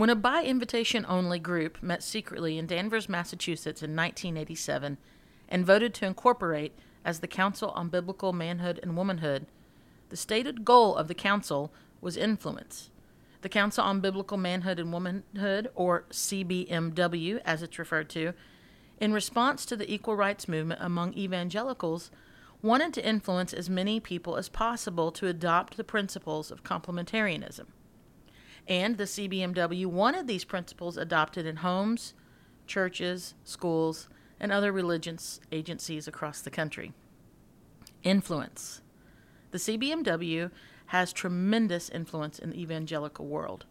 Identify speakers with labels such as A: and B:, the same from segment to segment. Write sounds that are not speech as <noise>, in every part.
A: When a by invitation only group met secretly in Danvers, Massachusetts in 1987 and voted to incorporate as the Council on Biblical Manhood and Womanhood, the stated goal of the council was influence. The Council on Biblical Manhood and Womanhood, or CBMW as it's referred to, in response to the equal rights movement among evangelicals, wanted to influence as many people as possible to adopt the principles of complementarianism. And the CBMW wanted these principles adopted in homes, churches, schools, and other religious agencies across the country. Influence. The CBMW has tremendous influence in the evangelical world.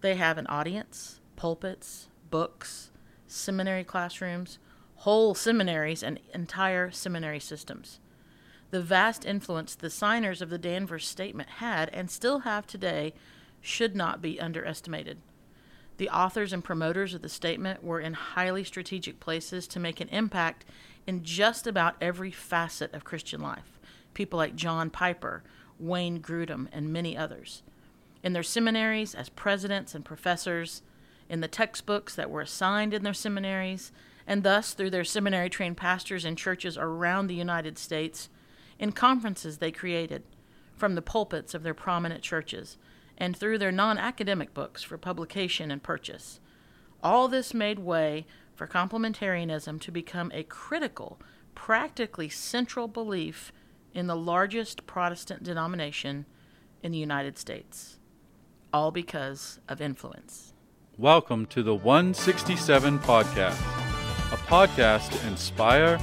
A: They have an audience, pulpits, books, seminary classrooms, whole seminaries, and entire seminary systems. The vast influence the signers of the Danvers Statement had and still have today should not be underestimated. The authors and promoters of the statement were in highly strategic places to make an impact in just about every facet of Christian life. People like John Piper, Wayne Grudem, and many others. In their seminaries, as presidents and professors, in the textbooks that were assigned in their seminaries, and thus through their seminary trained pastors in churches around the United States, in conferences they created, from the pulpits of their prominent churches, and through their non academic books for publication and purchase. All this made way for complementarianism to become a critical, practically central belief in the largest Protestant denomination in the United States. All because of influence.
B: Welcome to the 167 Podcast, a podcast to inspire,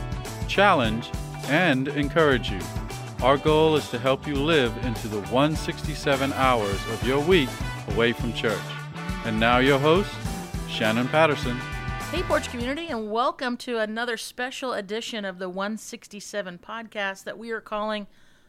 B: challenge, and encourage you. Our goal is to help you live into the 167 hours of your week away from church. And now, your host, Shannon Patterson.
A: Hey, Porch Community, and welcome to another special edition of the 167 podcast that we are calling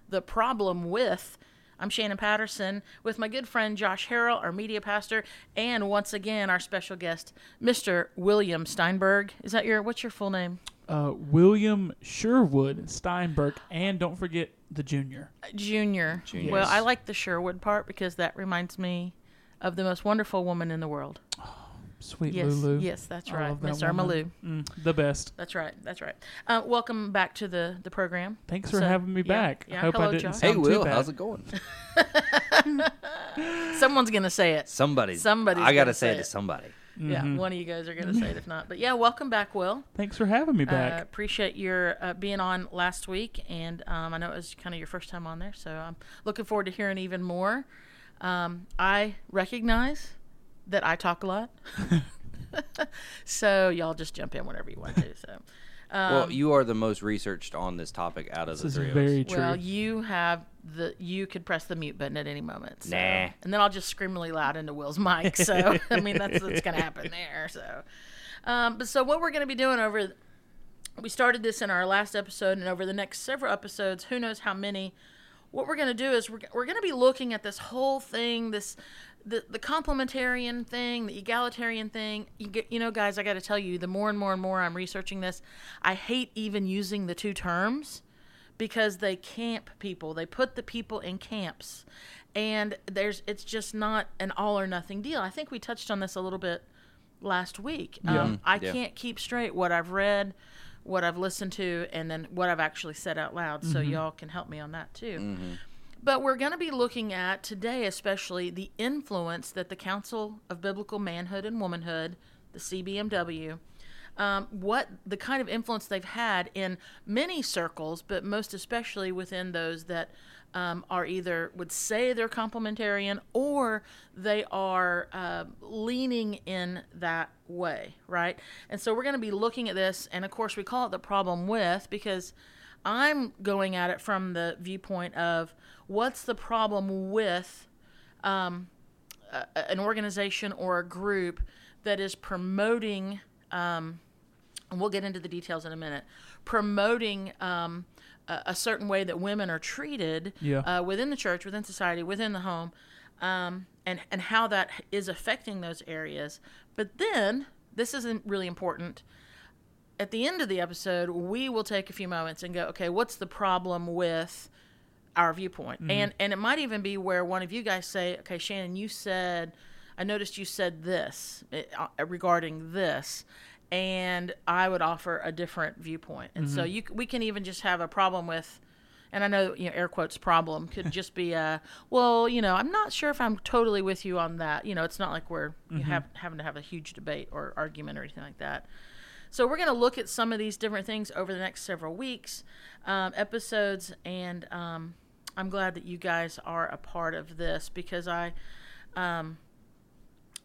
A: The Problem With. I'm Shannon Patterson with my good friend Josh Harrell, our media pastor, and once again, our special guest, Mr. William Steinberg. Is that your, what's your full name?
C: Uh, William Sherwood Steinberg, and don't forget the junior.
A: Junior.
D: Junior.
A: Well, I like the Sherwood part because that reminds me of the most wonderful woman in the world. <sighs>
C: Sweet
A: yes,
C: Lulu.
A: yes, that's
C: I
A: right,
C: love that
A: Miss Irma Lou.
C: Mm, the best.
A: That's right, that's right. Uh, welcome back to the the program.
C: Thanks for
A: So,
C: having me back.
A: yeah.
C: I hope
A: Hello,
C: I didn't
A: Josh.
C: sound
D: Hey,
C: too
D: Will,
C: bad.
D: how's it going? <laughs>
A: Someone's gonna say it.
D: Somebody.
A: Somebody's
D: I gotta
A: say
D: say
A: it.
D: it to somebody.
A: Yeah,
C: Mhm.
A: one of you guys are gonna say it if not. But yeah, welcome back, Will.
C: Thanks for having me
A: Uh,
C: back.
A: appreciate your uh, being on last week, and um, I know it was kind of your first time on there, so I'm looking forward to hearing even more. Um, I recognize that I talk a lot, <laughs> so y'all just jump in whenever you want to. So, um,
D: well, you are the most researched on this topic out of
C: this
D: the
C: is
D: three of
C: very
D: us.
C: true.
A: well, you have the you could press the mute button at any moment. So.
D: Nah.
A: and then I'll just scream really loud into Will's <laughs> mic. So I mean that's what's gonna <laughs> happen there. So, um, but so what we're gonna be doing over, we started this in our last episode, and over the next several episodes, who knows how many. What we're gonna do is we're, we're gonna be looking at this whole thing, this the the complementarian thing, the egalitarian thing. You get, you know, guys, I got to tell you, the more and more and more I'm researching this, I hate even using the two terms because they camp people. They put the people in camps. And there's it's just not an all or nothing deal. I think we touched on this a little bit last week. Um, I
D: Yeah.
A: can't keep straight what I've read, what I've listened to, and then what I've actually said out loud. So y'all can help me on that too. But we're going to be looking at today, especially the influence that the Council of Biblical Manhood and Womanhood, the CBMW, um, what the kind of influence they've had in many circles, but most especially within those that um, are either would say they're complementarian or they are uh, leaning in that way, right? And so we're going to be looking at this, and of course, we call it the problem with because I'm going at it from the viewpoint of what's the problem with um, a, an organization or a group that is promoting, um, and we'll get into the details in a minute, promoting um, a, a certain way that women are treated
C: Yeah.
A: uh, within the church, within society, within the home, um, and, and how that is affecting those areas. But then, this isn't really important at the end of the episode, we will take a few moments and go, okay, what's the problem with our viewpoint? And and it might even be where one of you guys say, okay, Shannon, you said, I noticed you said this eh, uh, regarding this, and I would offer a different viewpoint. And so you, we can even just have a problem with, and I know you know air quotes problem could <laughs> just be a well, you know, I'm not sure if I'm totally with you on that. You know, it's not like we're you have, having to have a huge debate or argument or anything like that. So we're going to look at some of these different things over the next several weeks, um, episodes, and um, I'm glad that you guys are a part of this because I, um,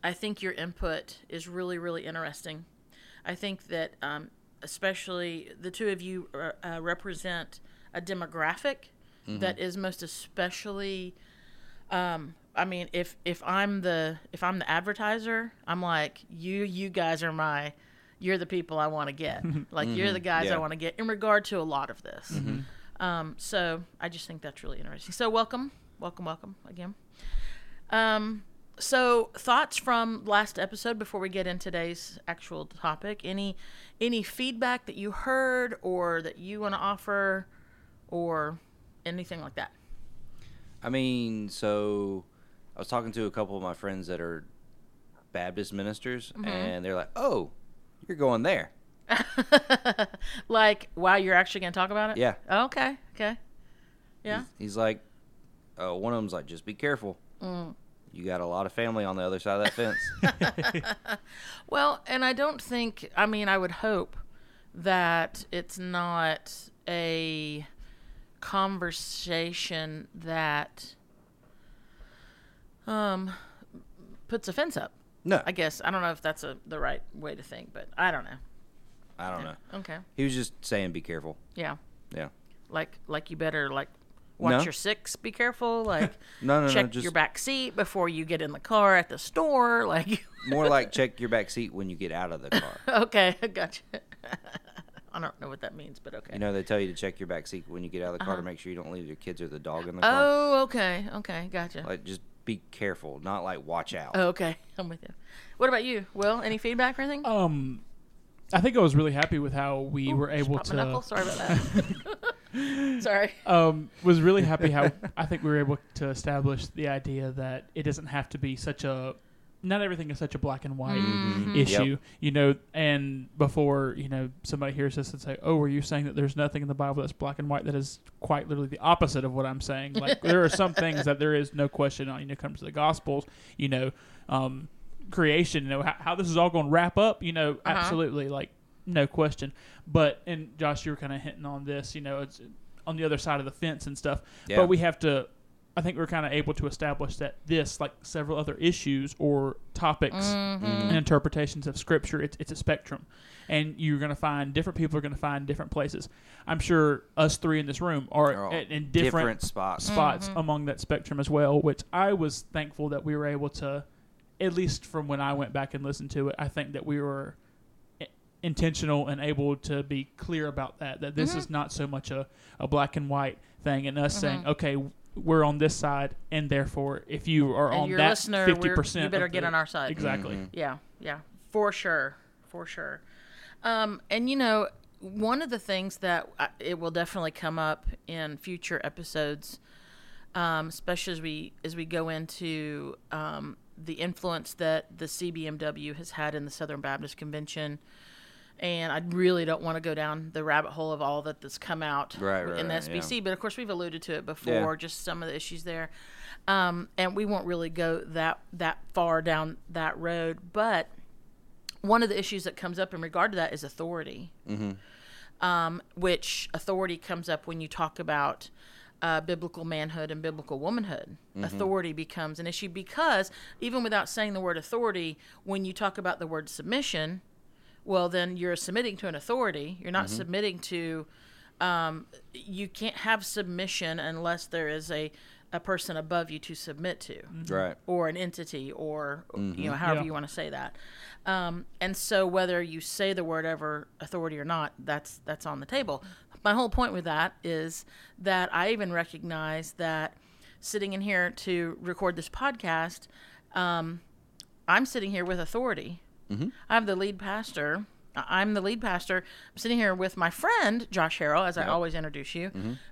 A: I think your input is really really interesting. I think that um, especially the two of you uh, uh, represent a demographic that is most especially. Um, I mean, if if I'm the if I'm the advertiser, I'm like you. You guys are my. You're the people I want to get. <laughs> Like you're the guys I want to get in regard to a lot of this. Um, so I just think that's really interesting. So welcome, welcome, welcome again. Um, so thoughts from last episode before we get in today's actual topic. Any any feedback that you heard or that you want to offer, or anything like that.
D: I mean, so I was talking to a couple of my friends that are Baptist ministers,
A: Mm-hmm.
D: and they're like, "Oh, you're going there." <laughs>
A: like, wow, you're actually going to talk about it?
D: Yeah.
A: Oh, okay. Okay. Yeah.
D: He's, he's like, uh, one of them's like, "Just be careful.
A: Mm.
D: You got a lot of family on the other side of that fence." <laughs> <laughs>
A: Well, and I don't think, I mean, I would hope that it's not a conversation that um puts a fence up.
D: no,
A: I guess I don't know if that's a, the right way to think, but I don't know.
D: I don't know.
A: Okay.
D: He was just saying, "Be careful."
A: Yeah.
D: Yeah.
A: Like like you better like watch
D: No.
A: your six, be careful, <laughs> like
D: No, no, no.
A: check
D: Just
A: your back seat before you get in the car at the store, <laughs> like <laughs>
D: more like check your back seat when you get out of the car.
A: Okay, gotcha. I don't know what that means, but okay.
D: You know, they tell you to check your back seat when you get out of the car
A: Uh-huh.
D: to make sure you don't leave your kids or the dog in the car.
A: Oh, okay, okay, gotcha.
D: Like, just be careful, not like watch out.
A: Okay, I'm with you. What about you, Will? Any feedback or anything?
C: Um, I think I was really happy with how we were able
A: popped my knuckle.
C: to.
A: Sorry about that. <laughs> Sorry.
C: Um, was really happy how <laughs> I think we were able to establish the idea that it doesn't have to be such a. Not everything is such a black and white
A: Mm-hmm.
C: issue,
D: Yep.
C: you know. And before you know, somebody hears this and say, "Oh, are you saying that there's nothing in the Bible that's black and white?" That is quite literally the opposite of what I'm saying. Like there are some <laughs> things that there is no question on. You know, comes to the Gospels, you know, um, creation, you know, how, how this is all going to wrap up, you know,
A: Uh-huh.
C: absolutely, like no question. But and Josh, you were kind of hinting on this, you know, it's on the other side of the fence and stuff.
D: Yeah.
C: But we have to. I think we're kind of able to establish that this, like several other issues or topics
A: Mm-hmm.
C: and interpretations of Scripture, it's, it's a spectrum, and you're going to find different people are going to find different places. I'm sure us three in this room are at, in
D: different,
C: different
D: spots.
C: spots
A: Mm-hmm.
C: among that spectrum as well, which I was thankful that we were able to, at least from when I went back and listened to it, I think that we were intentional and able to be clear about that, that
A: Mm-hmm.
C: this is not so much a, a black and white thing and us saying, okay, we're on this side, and therefore, if you are
A: And
C: on that
A: listener,
C: 50%,
A: we're- you better get
C: the-
A: on our side.
C: Exactly.
D: Mm-hmm.
A: Yeah, yeah, for sure, for sure. Um, and you know, one of the things that I, it will definitely come up in future episodes, um, especially as we as we go into um, the influence that the CBMW has had in the Southern Baptist Convention. And I really don't want to go down the rabbit hole of all that that's come out
D: Right, right,
A: in the SBC,
D: yeah.
A: but of course we've alluded to it before,
D: Yeah.
A: just some of the issues there, um, and we won't really go that that far down that road. But one of the issues that comes up in regard to that is authority, um, which authority comes up when you talk about uh, biblical manhood and biblical womanhood. Authority becomes an issue because even without saying the word authority, when you talk about the word submission, well, then you're submitting to an authority. You're not submitting to. Um, you can't have submission unless there is a a person above you to submit to
D: Right.
A: or an entity or you know however
C: Yeah.
A: you want to say that um, and so whether you say the word ever authority or not that's that's on the table my whole point with that is that i even recognize that sitting in here to record this podcast um, i'm sitting here with authority. I'm the lead pastor. I'm the lead pastor. I'm sitting here with my friend josh harrell as i always introduce you.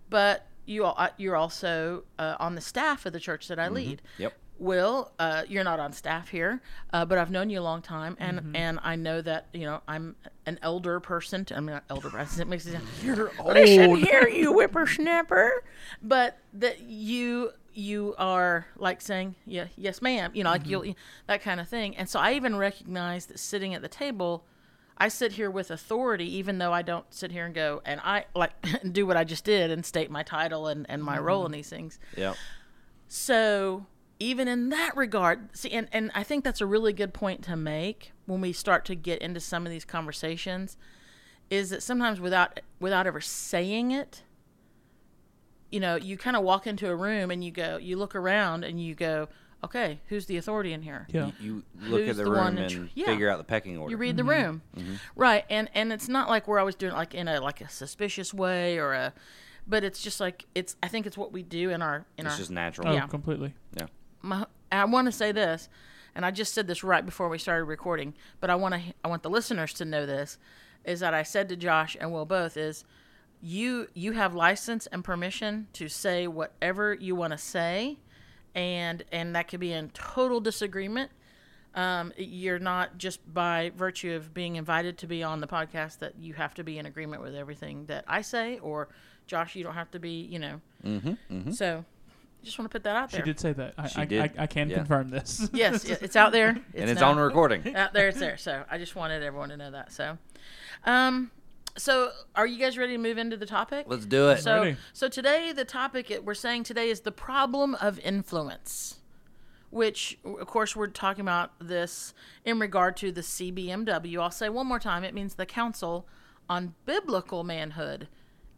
A: But you all, uh, you're also uh, on the staff of the church that I lead.
D: Yep.
A: Will, uh, you're not on staff here, uh, but I've known you a long time, and
C: Mm-hmm.
A: and I know that you know I'm an elder person. To, I'm not elder, but it makes it sound <laughs>
C: You're <laughs> old.
A: Listen here, you <laughs> whippersnapper. But that you you are like saying, yeah, yes, ma'am. You know, like you'll that kind of thing. And so I even recognize that sitting at the table, I sit here with authority, even though I don't sit here and go and I like do what I just did and state my title and and my role in these things.
D: Yeah.
A: So even in that regard, see, and, and I think that's a really good point to make when we start to get into some of these conversations, is that sometimes without without ever saying it, you know, you kind of walk into a room and you go, you look around and you go, okay, who's the authority in here?
C: Yeah.
D: You, you look
A: Who's
D: at the,
A: the
D: room
A: one
D: and
A: tr- yeah.
D: figure out the pecking order.
A: You read the mm-hmm. room, mm-hmm. right? And and it's not like we're always doing it like in a like a suspicious way or a, but it's just like it's. I think it's what we do in our in
D: it's
A: our
D: just natural.
C: Oh,
A: Yeah.
C: completely.
D: Yeah.
A: My, I want to say this, and I just said this right before we started recording, but I want to I want the listeners to know this is that I said to Josh and Will both is you you have license and permission to say whatever you want to say and and that could be in total disagreement um, you're not just by virtue of being invited to be on the podcast that you have to be in agreement with everything that I say or Josh you don't have to be you know
D: Mm-hmm. Mm-hmm.
A: so just want to put that out there.
C: She did say that. I,
D: She
C: I,
D: did.
C: I, I can
D: Yeah.
C: confirm this. <laughs> <laughs>
A: yes it- it's out there
D: and it's
A: now.
D: on recording. <laughs>
A: out there it's there so i just wanted everyone to know that so um so are you guys ready to move into the topic
D: Let's do it.
A: so
C: Ready.
A: so today the topic it- we're saying today is the problem of influence which of course we're talking about this in regard to the cbmw i'll say one more time it means the council on biblical manhood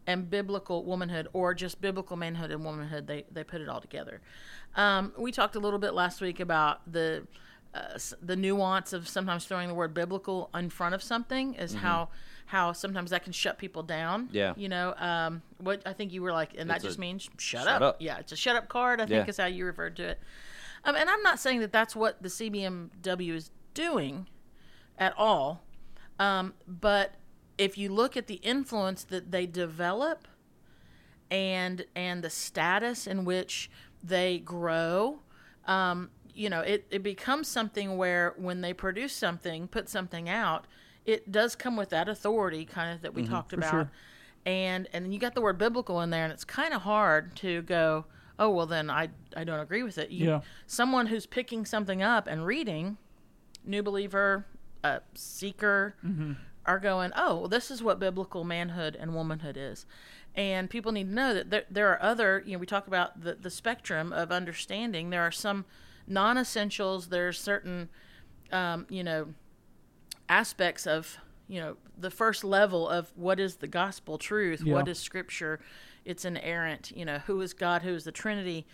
A: and biblical womanhood or just biblical manhood and womanhood they, they put it all together um, we talked a little bit last week about the uh, the nuance of sometimes throwing the word biblical in front of something is how how sometimes that can shut people down
D: Mm-hmm. Yeah.
A: you know um, what i think you were like and that
D: It's a
A: just means shut,
D: shut
A: up.
D: up.
A: yeah it's a shut up card i think
D: Yeah.
A: is how you referred to it um, and i'm not saying that that's what the cbmw is doing at all um, but if you look at the influence that they develop and and the status in which they grow um, you know it, it becomes something where when they produce something put something out it does come with that authority kind of that we talked about
C: sure.
A: and and you got the word biblical in there and it's kind of hard to go oh well then i i don't agree with it you,
C: Yeah.
A: someone who's picking something up and reading new believer uh, seeker are going, oh, well, this is what biblical manhood and womanhood is. And people need to know that there, there are other, you know, we talk about the, the spectrum of understanding. There are some non essentials, there's certain, um, you know, aspects of, you know, the first level of what is the gospel truth,
C: Yeah.
A: what is scripture, it's inerrant, you know, who is God, who is the Trinity.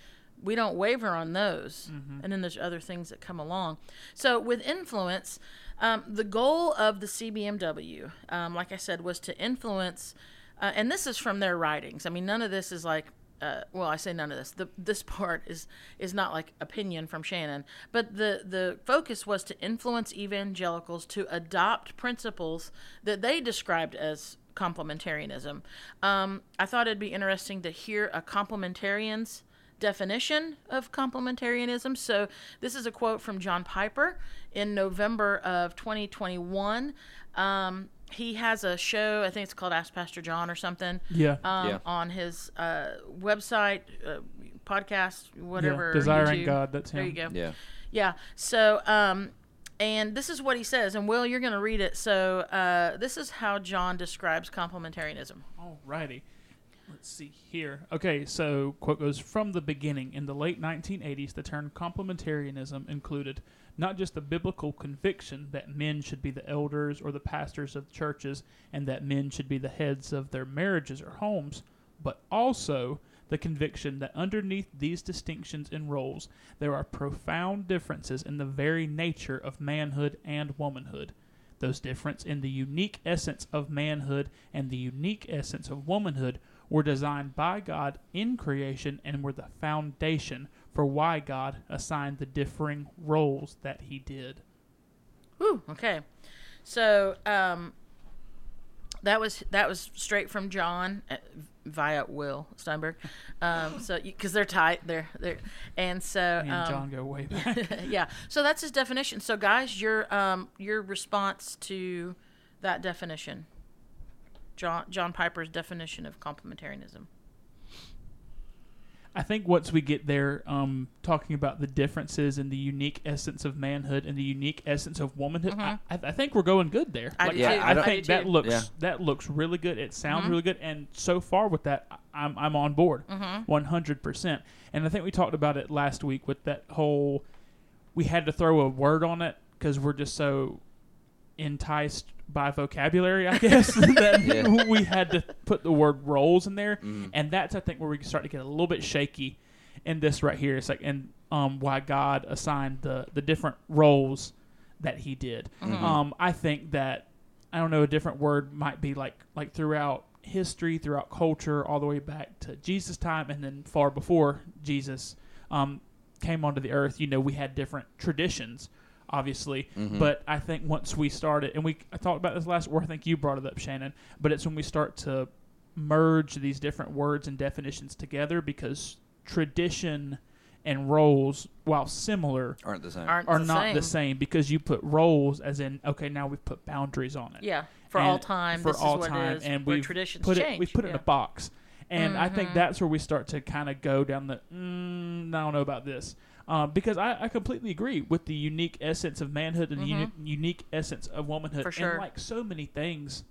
A: We don't waver on those. And then there's other things that come along. So with influence, um, the goal of the CBMW, um, like I said, was to influence, uh, and this is from their writings. I mean, none of this is like, uh, well, I say none of this. The, this part is is not like opinion from Shannon, but the the focus was to influence evangelicals to adopt principles that they described as complementarianism. Um, I thought it'd be interesting to hear a complementarian's definition of complementarianism. So this is a quote from John Piper in November of 2021. Um, he has a show, I think it's called Ask Pastor John or something,
C: Yeah.
A: um,
D: Yeah.
A: on his uh, website, uh, podcast, whatever.
C: yeah. Desiring
A: YouTube.
C: God. That's him.
A: There you go.
D: Yeah.
A: Yeah. So, um, and this is what he says, and Will, you're going to read it. So, uh, this is how John describes complementarianism.
C: Alrighty. See here. Okay, so quote goes from the beginning in the late 1980s the term complementarianism included not just the biblical conviction that men should be the elders or the pastors of churches and that men should be the heads of their marriages or homes, but also the conviction that underneath these distinctions and roles there are profound differences in the very nature of manhood and womanhood those differences in the unique essence of manhood and the unique essence of womanhood were designed by God in creation and were the foundation for why God assigned the differing roles that He did.
A: Whew, okay. So, um, that was that was straight from John. Uh, via Will Steinberg. Um, so because they're tight, they're they're, and so
C: Me and
A: um,
C: John go way <laughs> back.
A: yeah. So that's his definition. So guys, your um your response to that definition, John John Piper's definition of complementarianism.
C: I think once we get there, um, talking about the differences and the unique essence of manhood and the unique essence of womanhood, I, I I think we're going good there.
A: I
C: Like,
D: Yeah,
A: too.
D: I
C: I think
A: do
C: that looks
D: Yeah.
C: that looks really good. It sounds
A: Mm-hmm.
C: really good, and so far with that, I- I'm I'm on board,
A: Mm-hmm.
C: one hundred percent. And I think we talked about it last week with that whole. We had to throw a word on it because we're just so enticed by vocabulary, I guess, <laughs> that
D: Yeah.
C: we had to put the word roles in there,
D: Mhm.
C: and that's I think where we start to get a little bit shaky in this right here. It's like and um why God assigned the the different roles that He did. Um, I think that I don't know a different word might be like like throughout history, throughout culture, all the way back to Jesus' time, and then far before Jesus um, came onto the earth. You know, we had different traditions, obviously, but I think once we started, and we I talked about this last, or I think you brought it up, Shannon. But it's when we start to merge these different words and definitions together because tradition and roles, while similar,
D: Aren't the same.
A: Aren't
C: are
A: the
C: not
A: same.
C: the same because you put roles as in okay now we've put boundaries on it
A: Yeah, for
C: And
A: all time.
C: for
A: this
C: all
A: is what
C: time
A: it is.
C: and we've
A: traditions
C: put
A: change.
C: it we put it in
A: yeah. Mm-hmm.
C: a box and I think that's where we start to kind of go down the mm, I don't know about this um, because I, I completely agree with the unique essence of manhood and the uni- unique essence of womanhood
A: Mm-hmm. For sure.
C: and like so many things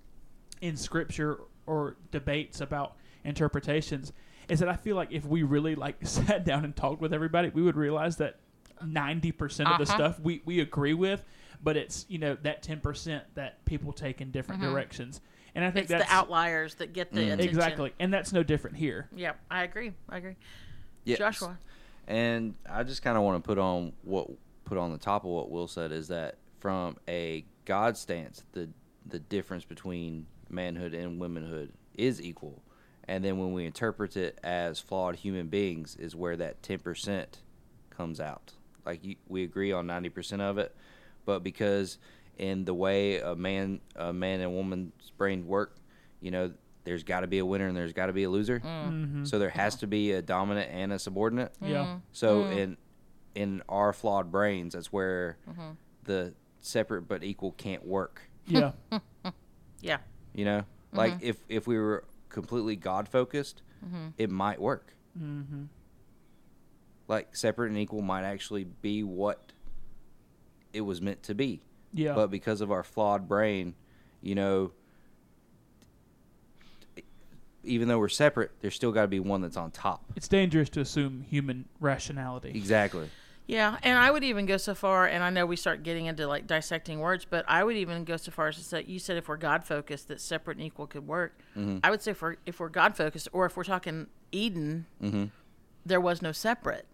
C: in scripture or debates about interpretations is that I feel like if we really like <laughs> sat down and talked with everybody we would realize that 90% of the
A: Uh-huh.
C: stuff we, we agree with but it's you know that 10% that people take in different directions and I think
A: Mm-hmm. It's
C: that's
A: the outliers that get the
D: Mm.
A: attention.
C: exactly and that's no different here
A: Yeah, I agree. I agree.
D: Yes.
A: Joshua.
D: And I just kind of want to put on what put on the top of what Will said is that from a God stance, the the difference between manhood and womanhood is equal, and then when we interpret it as flawed human beings, is where that ten percent comes out. Like you, we agree on ninety percent of it, but because in the way a man a man and woman's brain work, you know, there's got to be a winner and there's got to be a loser.
C: Mm-hmm.
D: So there has to be a dominant and a subordinate.
C: yeah
D: So in in our flawed brains, that's where
A: Mm-hmm.
D: the separate but equal can't work.
C: yeah <laughs>
A: Yeah.
D: You know, like if if we were completely God focused, it might work.
C: mm-hmm.
D: Like separate and equal might actually be what it was meant to be.
C: yeah
D: But because of our flawed brain, you know, even though we're separate, there's still got to be one that's on top.
C: it's dangerous to assume human rationality
D: Exactly.
A: Yeah, and I would even go so far, and I know we start getting into like dissecting words, but I would even go so far as to say, you said if we're God focused, that separate and equal could work.
D: Mm-hmm.
A: I would say if we're, if we're God focused, or if we're talking Eden,
D: Mm-hmm.
A: there was no separate.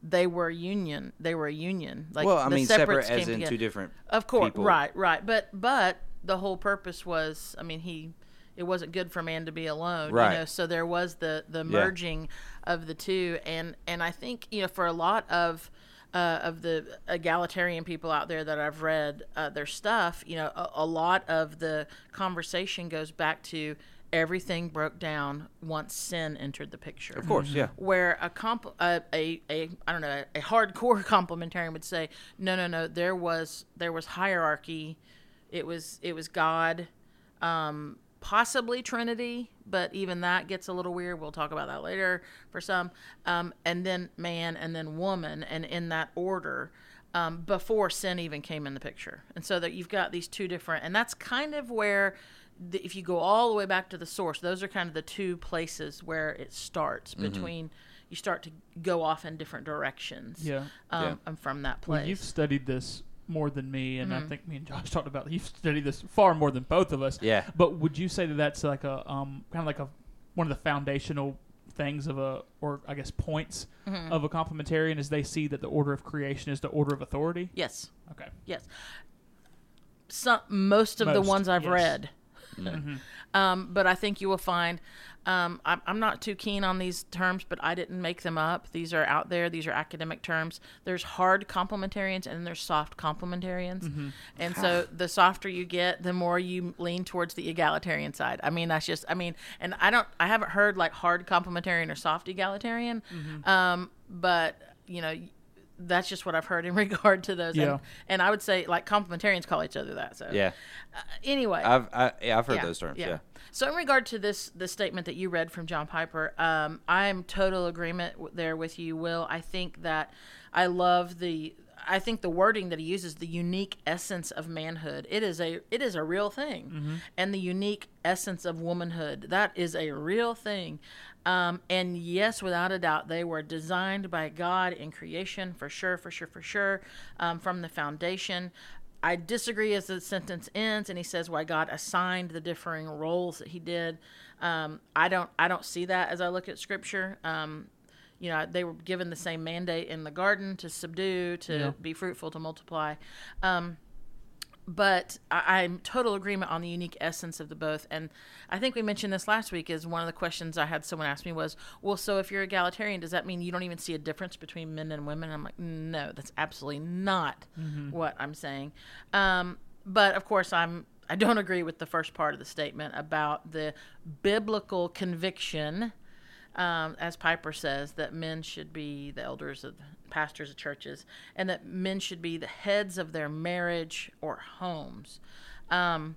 A: They were union. They were a union. Like
D: well, I
A: the
D: mean, separate
A: separates
D: as
A: came
D: in
A: together.
D: two different.
A: Of course,
D: people.
A: right, right. But but the whole purpose was, I mean, he it wasn't good for man to be alone,
D: Right.
A: you know. So there was the the merging of the two, and and I think you know for a lot of uh, of the egalitarian people out there that I've read uh, their stuff, you know, a, a lot of the conversation goes back to everything broke down once sin entered the picture
D: Of course, yeah.
A: where a comp a, a, a I don't know a hardcore <laughs> complementarian would say no no no there was there was hierarchy it was it was God um, possibly Trinity but even that gets a little weird we'll talk about that later for some um, and then man and then woman and in that order um, before sin even came in the picture and so that you've got these two different and that's kind of where the, if you go all the way back to the source, those are kind of the two places where it starts
C: Mm-hmm.
A: between you start to go off in different directions.
C: yeah
A: Um,
D: Yeah.
A: and from that
C: well
A: place.
C: you've studied this more than me and
A: Mm-hmm.
C: I think me and Josh <laughs> talked about you've studied this far more than both of us
D: Yeah.
C: but would you say that that's like a um kind of like a one of the foundational things of a or I guess points
A: Mm-hmm.
C: of a complementarian is they see that the order of creation is the order of authority
A: yes,
C: okay
A: yes. Some most of the ones I've
C: yes.
A: read um, but I think you will find. Um, I'm, I'm not too keen on these terms, but I didn't make them up. These are out there. These are academic terms. There's hard complementarians and there's soft complementarians. And so the softer you get, the more you lean towards the egalitarian side. I mean, that's just, I mean, and I don't, I haven't heard like hard complementarian or soft egalitarian. Um, but, you know, that's just what I've heard in <laughs> regard to those.
C: Yeah.
A: And, and I would say like complementarians call each other that. So
D: Yeah,
A: anyway,
D: I've I, yeah, I've heard those terms. Yeah.
A: So in regard to this the statement that you read from John Piper, um, I'm total agreement w- there with you, Will. I think that I love the I think the wording that he uses, the unique essence of manhood, it is a it is a real thing, and the unique essence of womanhood, that is a real thing. Um, and yes, without a doubt, they were designed by God in creation, for sure, for sure, for sure, um, from the foundation. I disagree as the sentence ends, and he says why God assigned the differing roles that He did. Um, I don't, I don't see that as I look at Scripture. Um, you know, they were given the same mandate in the garden to subdue, to
C: Yeah.
A: be fruitful, to multiply. Um, but I, I'm total agreement on the unique essence of the both. And I think we mentioned this last week. Is one of the questions I had someone ask me was, well, so if you're egalitarian, does that mean you don't even see a difference between men and women? I'm like, no, that's absolutely not what I'm saying. Um, but of course, I'm I don't agree with the first part of the statement about the biblical conviction um, as Piper says, that men should be the elders of pastors of churches, and that men should be the heads of their marriage or homes. Um,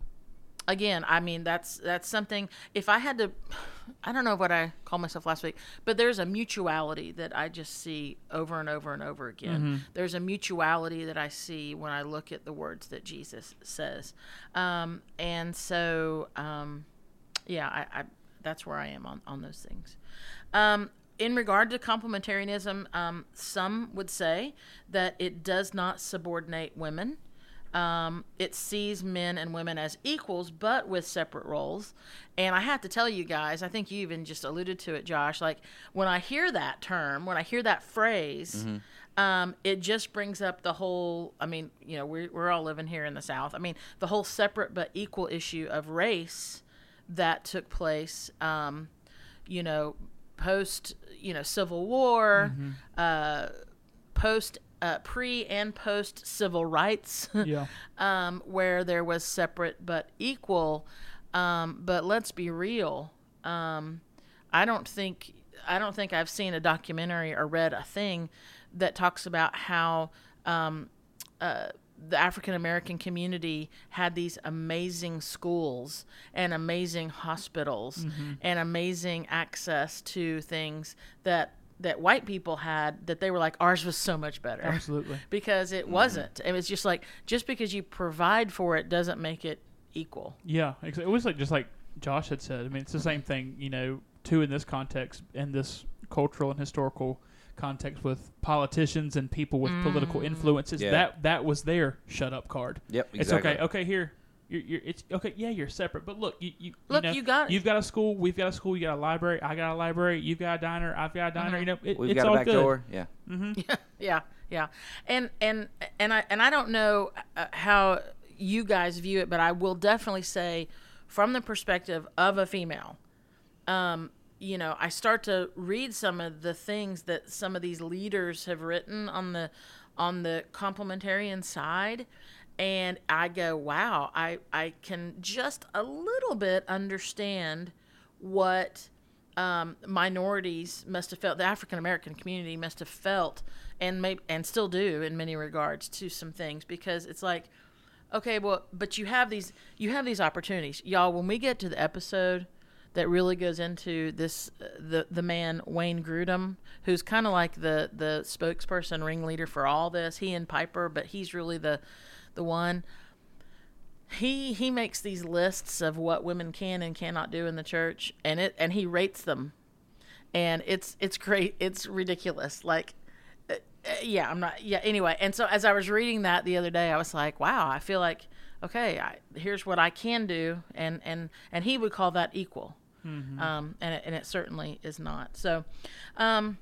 A: again, I mean that's that's something. If I had to, <sighs> I don't know what I called myself last week, but there's a mutuality that I just see over and over and over again. There's a mutuality that I see when I look at the words that Jesus says, um, and so um, yeah, I, I that's where I am on on those things. Um, in regard to complementarianism, um, some would say that it does not subordinate women. Um, it sees men and women as equals, but with separate roles. And I have to tell you guys, I think you even just alluded to it, Josh. Like when I hear that term, when I hear that phrase, um, it just brings up the whole. I mean, you know, we're we're all living here in the South. I mean, the whole separate but equal issue of race that took place. Um, you know, post you know Civil War, uh, post uh, pre and post civil rights, <laughs>
C: Yeah.
A: um, where there was separate but equal. Um, but let's be real. Um, I don't think I don't think I've seen a documentary or read a thing that talks about how um, uh, the African American community had these amazing schools and amazing hospitals mm-hmm. and amazing access to things that that white people had that they were like ours was so much better
C: Absolutely. <laughs>
A: because it mm-hmm. wasn't. It was just like just because you provide for it doesn't make it equal.
C: Yeah, it was like just like Josh had said. I mean, it's the same thing, you know, too in this context, in this cultural and historical context with politicians and people with political influences.
D: Yeah.
C: That that was their shut up card.
D: Yep,
C: It's okay. Okay, here. You're, you're, it's okay. Yeah, you're separate, but look, you, you
A: Look,
C: you, know,
A: you got.
C: You've got a school. We've got a school. You got a library. I got a library. You've got a diner. I've got a diner. You know, it,
D: We've
C: it's
D: got
C: all
D: a back
C: good.
D: door. Yeah. <laughs>
A: yeah, yeah, and and and I and I don't know uh, how you guys view it, but I will definitely say, from the perspective of a female, um, you know, I start to read some of the things that some of these leaders have written on the on the complementarian side. And I go, wow, I, I can just a little bit understand what um, minorities must have felt, the African American community must have felt, and may, and still do in many regards to some things because it's like, okay, well, but you have these you have these opportunities, y'all. When we get to the episode that really goes into this, uh, the the man Wayne Grudem, who's kind of like the the spokesperson ringleader for all this. He and Piper, but he's really the the one. He he makes these lists of what women can and cannot do in the church and it and he rates them. And it's it's great it's ridiculous like uh, uh, yeah i'm not yeah anyway and so as i was reading that the other day i was like wow i feel like okay I, here's what i can do and and and he would call that equal um and it, and it certainly is not so um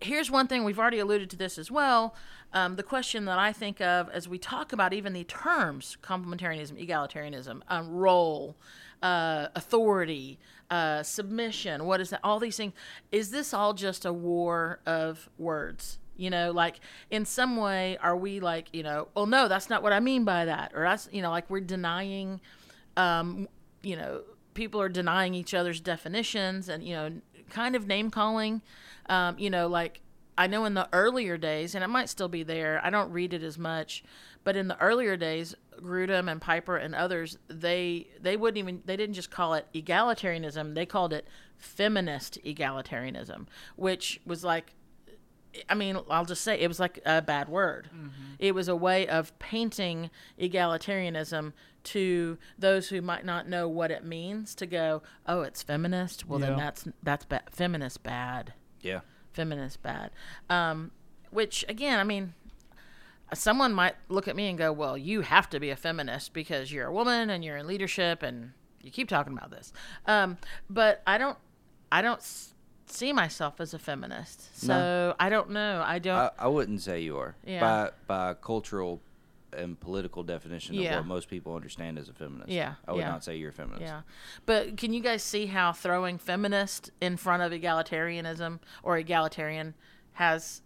A: here's one thing we've already alluded to this as well. Um, the question that I think of as we talk about even the terms complementarianism, egalitarianism, um, role, uh, authority, uh, submission, what is that? All these things. Is this all just a war of words? You know, like in some way, are we like, you know, well, no, that's not what I mean by that. Or that's, you know, like we're denying, um, you know, people are denying each other's definitions and, you know, kind of name calling. Um, you know, like I know in the earlier days, and it might still be there. I don't read it as much, but in the earlier days, Grudem and Piper and others, they they wouldn't even they didn't just call it egalitarianism. They called it feminist egalitarianism, which was like I mean, I'll just say it was like a bad word. It was a way of painting egalitarianism to those who might not know what it means to go, "Oh, it's feminist." Well, then that's that's ba- feminist bad.
D: Yeah.
A: Feminist bad. Um, which again, I mean, someone might look at me and go, "Well, you have to be a feminist because you're a woman and you're in leadership and you keep talking about this." Um, but I don't, I don't see myself as a feminist, so I don't know. I don't.
D: I, I wouldn't say you are.
A: Yeah.
D: By by cultural and political definition
A: Yeah.
D: of what most people understand as a feminist.
A: Yeah,
D: I would
A: yeah.
D: not say you're a feminist.
A: Yeah. But can you guys see how throwing feminist in front of egalitarianism or egalitarian has,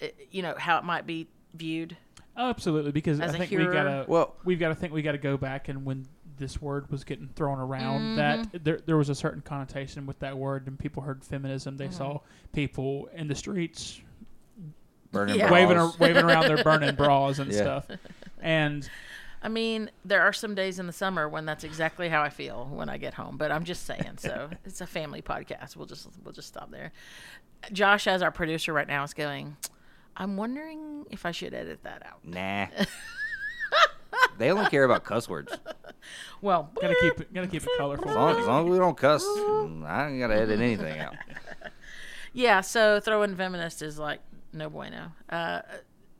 A: eh, you know, how it might be viewed?
C: Absolutely, because
A: As
C: I
A: a
C: think we
A: hearer?
C: gotta
D: Well-
C: we've got to think we got to go back and when this word was getting thrown around, that
A: Mm-hmm.
C: there there was a certain connotation with that word, and people heard feminism. They saw
A: Mm-hmm.
C: people in the streets
D: Burning
A: Yeah.
C: waving
D: bras.
C: ar- waving around their burning bras and <laughs>
D: Yeah.
C: stuff, and
A: I mean, there are some days in the summer when that's exactly how I feel when I get home. But I'm just saying. So <laughs> it's a family podcast. We'll just we'll just stop there. Josh, as our producer right now, is going. I'm wondering if I should edit that out.
D: Nah. <laughs> they only care about cuss words.
A: Well,
C: gotta keep it gotta keep it colorful.
D: As long, as long as we don't cuss, I ain't gotta edit anything out.
A: Yeah, so throwing feminist is like no bueno. Uh,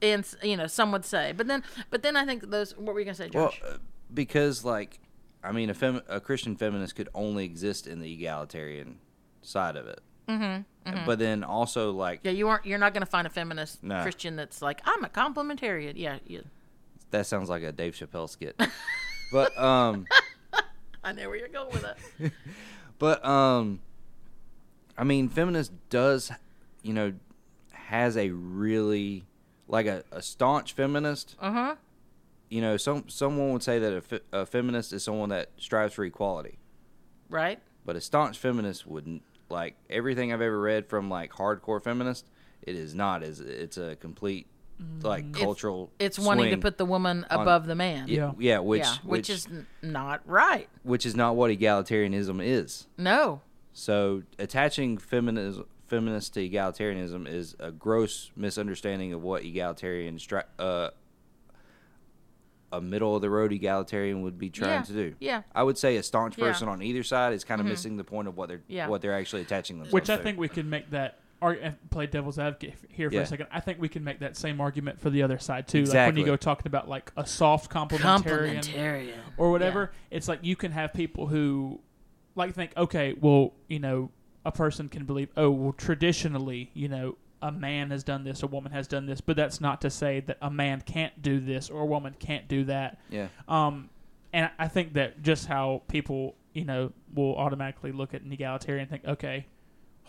A: and you know, some would say, but then, but then I think those. What were you gonna say,
D: Well,
A: Josh?
D: uh, because like, I mean, a fem- a Christian feminist could only exist in the egalitarian side of it. Mm-hmm, But then also like
A: yeah, you aren't. You're not gonna find a feminist
D: No.
A: Christian that's like, I'm a complementarian. Yeah, yeah.
D: that sounds like a Dave Chappelle skit. <laughs> but um. <laughs>
A: I know where you're going with that. <laughs>
D: But um, I mean, feminist does, you know, has a really like a, a staunch feminist.
A: Uh huh.
D: You know, some someone would say that a, fe- a feminist is someone that strives for equality,
A: Right.
D: but a staunch feminist wouldn't. Like everything I've ever read from like hardcore feminist, it is not. Is it's a complete like cultural.
A: It's wanting to put the woman
D: on-
A: above the man.
D: yeah, yeah, which
A: yeah,
D: which
A: which, is n- not right.
D: which is not what egalitarianism is.
A: No.
D: So attaching feminism, feminist to egalitarianism is a gross misunderstanding of what egalitarian, stri- uh, a middle of the road egalitarian would be trying
A: Yeah,
D: to do.
A: yeah.
D: I would say a staunch
A: Yeah. Mm-hmm.
D: person on either side is kind of missing the point of what they're
A: Yeah.
D: what they're actually attaching themselves to.
C: Which I
D: to.
C: think we can make that. Ar- uh, play devil's advocate here for
D: Yeah.
C: a second. I think we can make that same argument for the other side too. Exactly. Like when you go talking about like a soft complementarian
A: Complementarian.
C: or whatever, it's like you can have people who like think, okay, well, you know, a person can believe, oh, well, traditionally, you know, a man has done this, a woman has done this, but that's not to say that a man can't do this or a woman can't do that.
D: yeah,
C: Um, and I think that just how people, you know, will automatically look at an egalitarian and think, okay,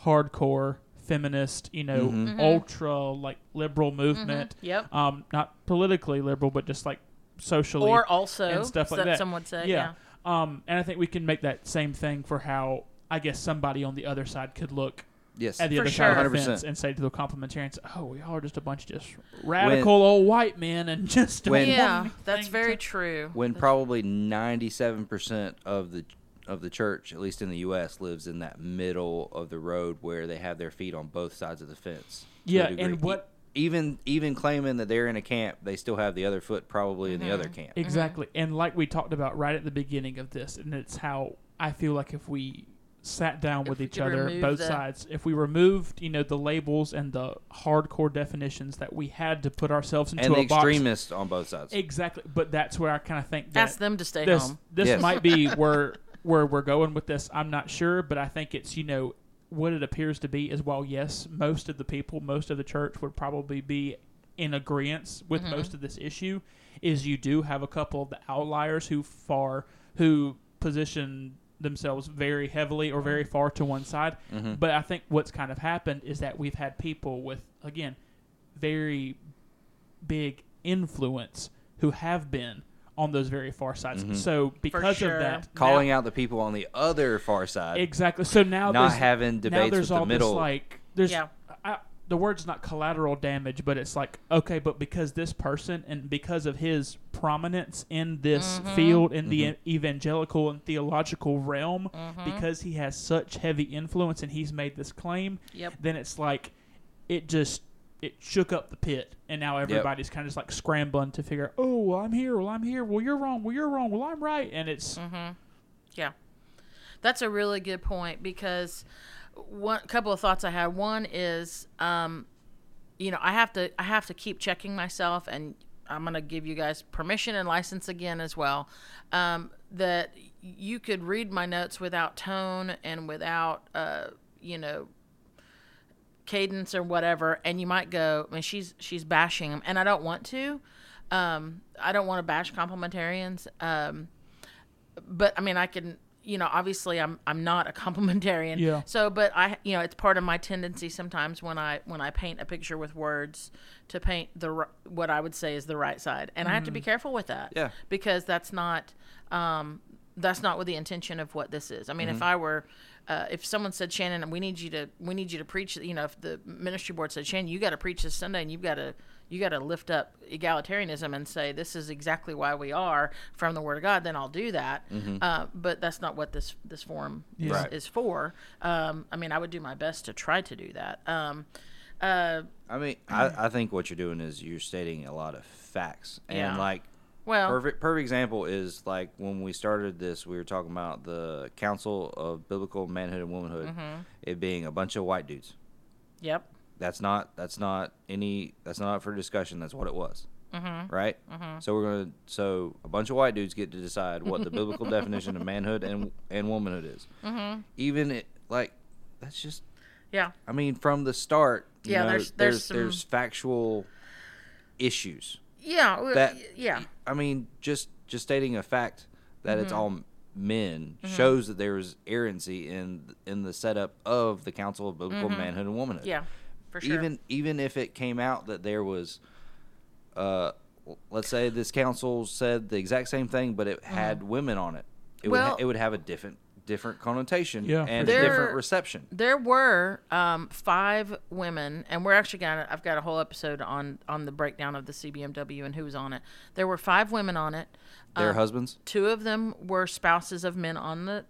C: hardcore feminist, you know,
D: Mhm.
A: Mhm.
C: ultra like liberal movement.
A: Yep.
C: Um, not politically liberal, but just like socially
A: Or also,
C: and stuff like
A: so-
C: that.
A: some would say,
C: yeah.
A: yeah.
C: Um, and I think we can make that same thing for how I guess somebody on the other side could look
D: yes,
C: at the
A: For
C: other
A: sure.
C: side of the
D: 100%.
C: fence and say to the complementarians, "Oh, y'all are just a bunch of just radical old white men and <laughs> just don't
D: When-
C: want
A: Yeah,
C: anything
A: that's very
C: to-"
A: true.
D: when
A: That's-
D: probably ninety seven percent of the of the church, at least in the U.S., lives in that middle of the road where they have their feet on both sides of the fence. to a
C: Yeah,
D: degree.
C: and what
D: even even claiming that they're in a camp, they still have the other foot probably in the
A: Mm-hmm.
D: other camp.
C: Exactly. And like we talked about right at the beginning of this, and it's how I feel like if we sat down
A: If
C: with each other, both
A: the-
C: sides, if we removed, you know, the labels and the hardcore definitions that we had to put ourselves into
D: and the
C: a box.
D: extremists on both sides.
C: Exactly. But that's where I kind of think that
A: Ask them to stay
C: this
A: home.
C: this
D: Yes.
C: might be <laughs> where where we're going with this. I'm not sure, but I think it's, you know, what it appears to be is while yes, most of the people, most of the church would probably be in agreement with mm-hmm. most of this issue, is you do have a couple of the outliers who far who position themselves very heavily or very mm-hmm. far to one side. Mm-hmm. But I think what's kind of happened is that we've had people with again very big influence who have been on those very far sides. Mm-hmm. So because
A: sure.
C: of that,
D: calling
C: now-
D: out the people on the other far side.
C: exactly. So now
D: Not
C: there's,
D: having
C: now
D: debates
C: there's
D: with the
C: all
D: middle.
C: This, like there's
A: Yeah.
C: I, the word's not collateral damage, but it's like okay, but because this person and because of his prominence in this
A: Mm-hmm.
C: field in the evangelical and theological realm,
A: Mm-hmm.
C: because he has such heavy influence and he's made this claim,
A: Yep.
C: then it's like it just it shook up the pit, and now everybody's kind of just like scrambling to figure. Oh, well, I'm here. Well, I'm here. Well, you're wrong. Well, you're wrong. Well, I'm right. And it's
A: Yeah, that's a really good point because one couple of thoughts I had. One is, um, you know, I have to I have to keep checking myself, and I'm gonna give you guys permission and license again as well. Um, that you could read my notes without tone and without, uh, you know, cadence or whatever, and you might go, I mean, she's she's bashing them, and I don't want to. Um, I don't want to bash complementarians. Um, but I mean, I can, you know, obviously I'm I'm not a <laughs> complementarian.
C: Yeah.
A: So, but I, you know, it's part of my tendency sometimes when I when I paint a picture with words to paint the what I would say is the right side, and I have to be careful with that.
D: Yeah.
A: Because that's not um that's not with the intention of what this is. I mean, if I were uh, if someone said Shannon, we need you to we need you to preach, you know, if the ministry board said Shannon, you got to preach this Sunday, and you've got to you got to lift up egalitarianism and say this is exactly why we are from the Word of God, then I'll do that. Uh, but that's not what this this forum is,
D: Right.
A: is for. Um, I mean, I would do my best to try to do that. Um, uh,
D: I mean, I, I think what you're doing is you're stating a lot of facts, and
A: Yeah.
D: like
A: well,
D: perfect perfect example is like when we started this, we were talking about the Council of Biblical Manhood and Womanhood,
A: Mm-hmm.
D: it being a bunch of white dudes.
A: yep,
D: That's not that's not any that's not for discussion. That's what it was. Mm-hmm. Right. So we're gonna so a bunch of white dudes get to decide what the biblical <laughs> definition of manhood and and womanhood is. Mm-hmm. Even it like that's just
A: yeah,
D: I mean, from the start, you
A: Yeah,
D: know,
A: there's-
D: there's
A: there's
D: there's, factual issues.
A: yeah,
D: That
A: yeah,
D: I mean, just just stating a fact that it's
A: Mm-hmm.
D: all men shows that there's errancy in in the setup of the Council of Biblical Manhood and Womanhood.
A: Mm-hmm. yeah, for sure.
D: Even even if it came out that there was, uh, let's say this council said the exact same thing, but it had women on it, it would
A: Mm-hmm. Well-
D: ha- it would have a different different connotation
C: Yeah,
D: and
C: for
D: a
A: sure.
D: different
A: There-
D: reception.
A: there were um, five women, and we're actually gonna. I've got a whole episode on on the breakdown of the CBMW and who was on it. There were five women on it.
D: Their
A: Um,
D: husbands.
A: Two of them were spouses of men on the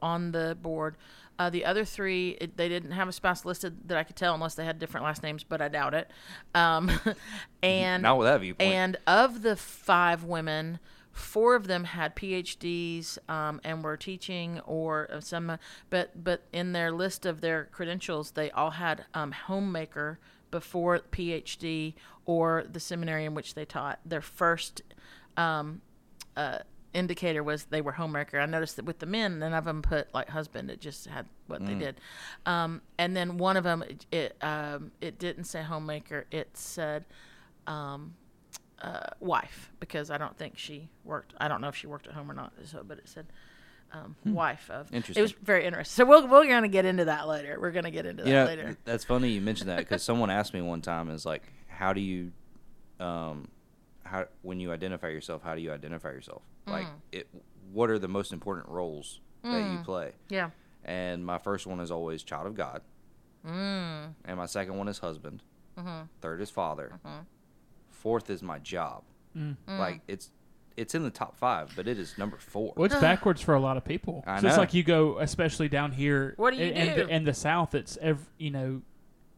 A: on the board. Uh, the other three, it, they didn't have a spouse listed that I could tell, unless they had different last names, but I doubt it. Um, <laughs> and
D: Not with that viewpoint.
A: and of the five women, four of them had PhDs um, and were teaching or uh, some, but but in their list of their credentials, they all had um, homemaker before PhD or the seminary in which they taught. Their first um, uh, indicator was they were homemaker. I noticed that with the men, none of them put like husband. It just had what they did. Um, and then one of them, it it, um, it didn't say homemaker. It said um, uh, wife because I don't think she worked. I don't know if she worked at home or not. So, but it said um, wife of. interesting. It was very interesting. So we'll we're gonna get into that later. We're gonna get into that
D: Yeah,
A: later.
D: that's funny you mentioned that because <laughs> someone asked me one time is like, how do you, um, how when you identify yourself, how do you identify yourself? Like, it, what are the most important roles that you play?
A: Yeah.
D: And my first one is always child of God,
A: Mm.
D: and my second one is husband.
A: Mm-hmm.
D: Third is father. Fourth is my job.
A: Mm.
D: Like it's it's in the top five, but it is number four.
C: Well, it's backwards for a lot of people.
D: I
C: so it's like you go, especially down here.
A: What do you
C: in, in
A: do?
C: the, in the South, it's ev- you know,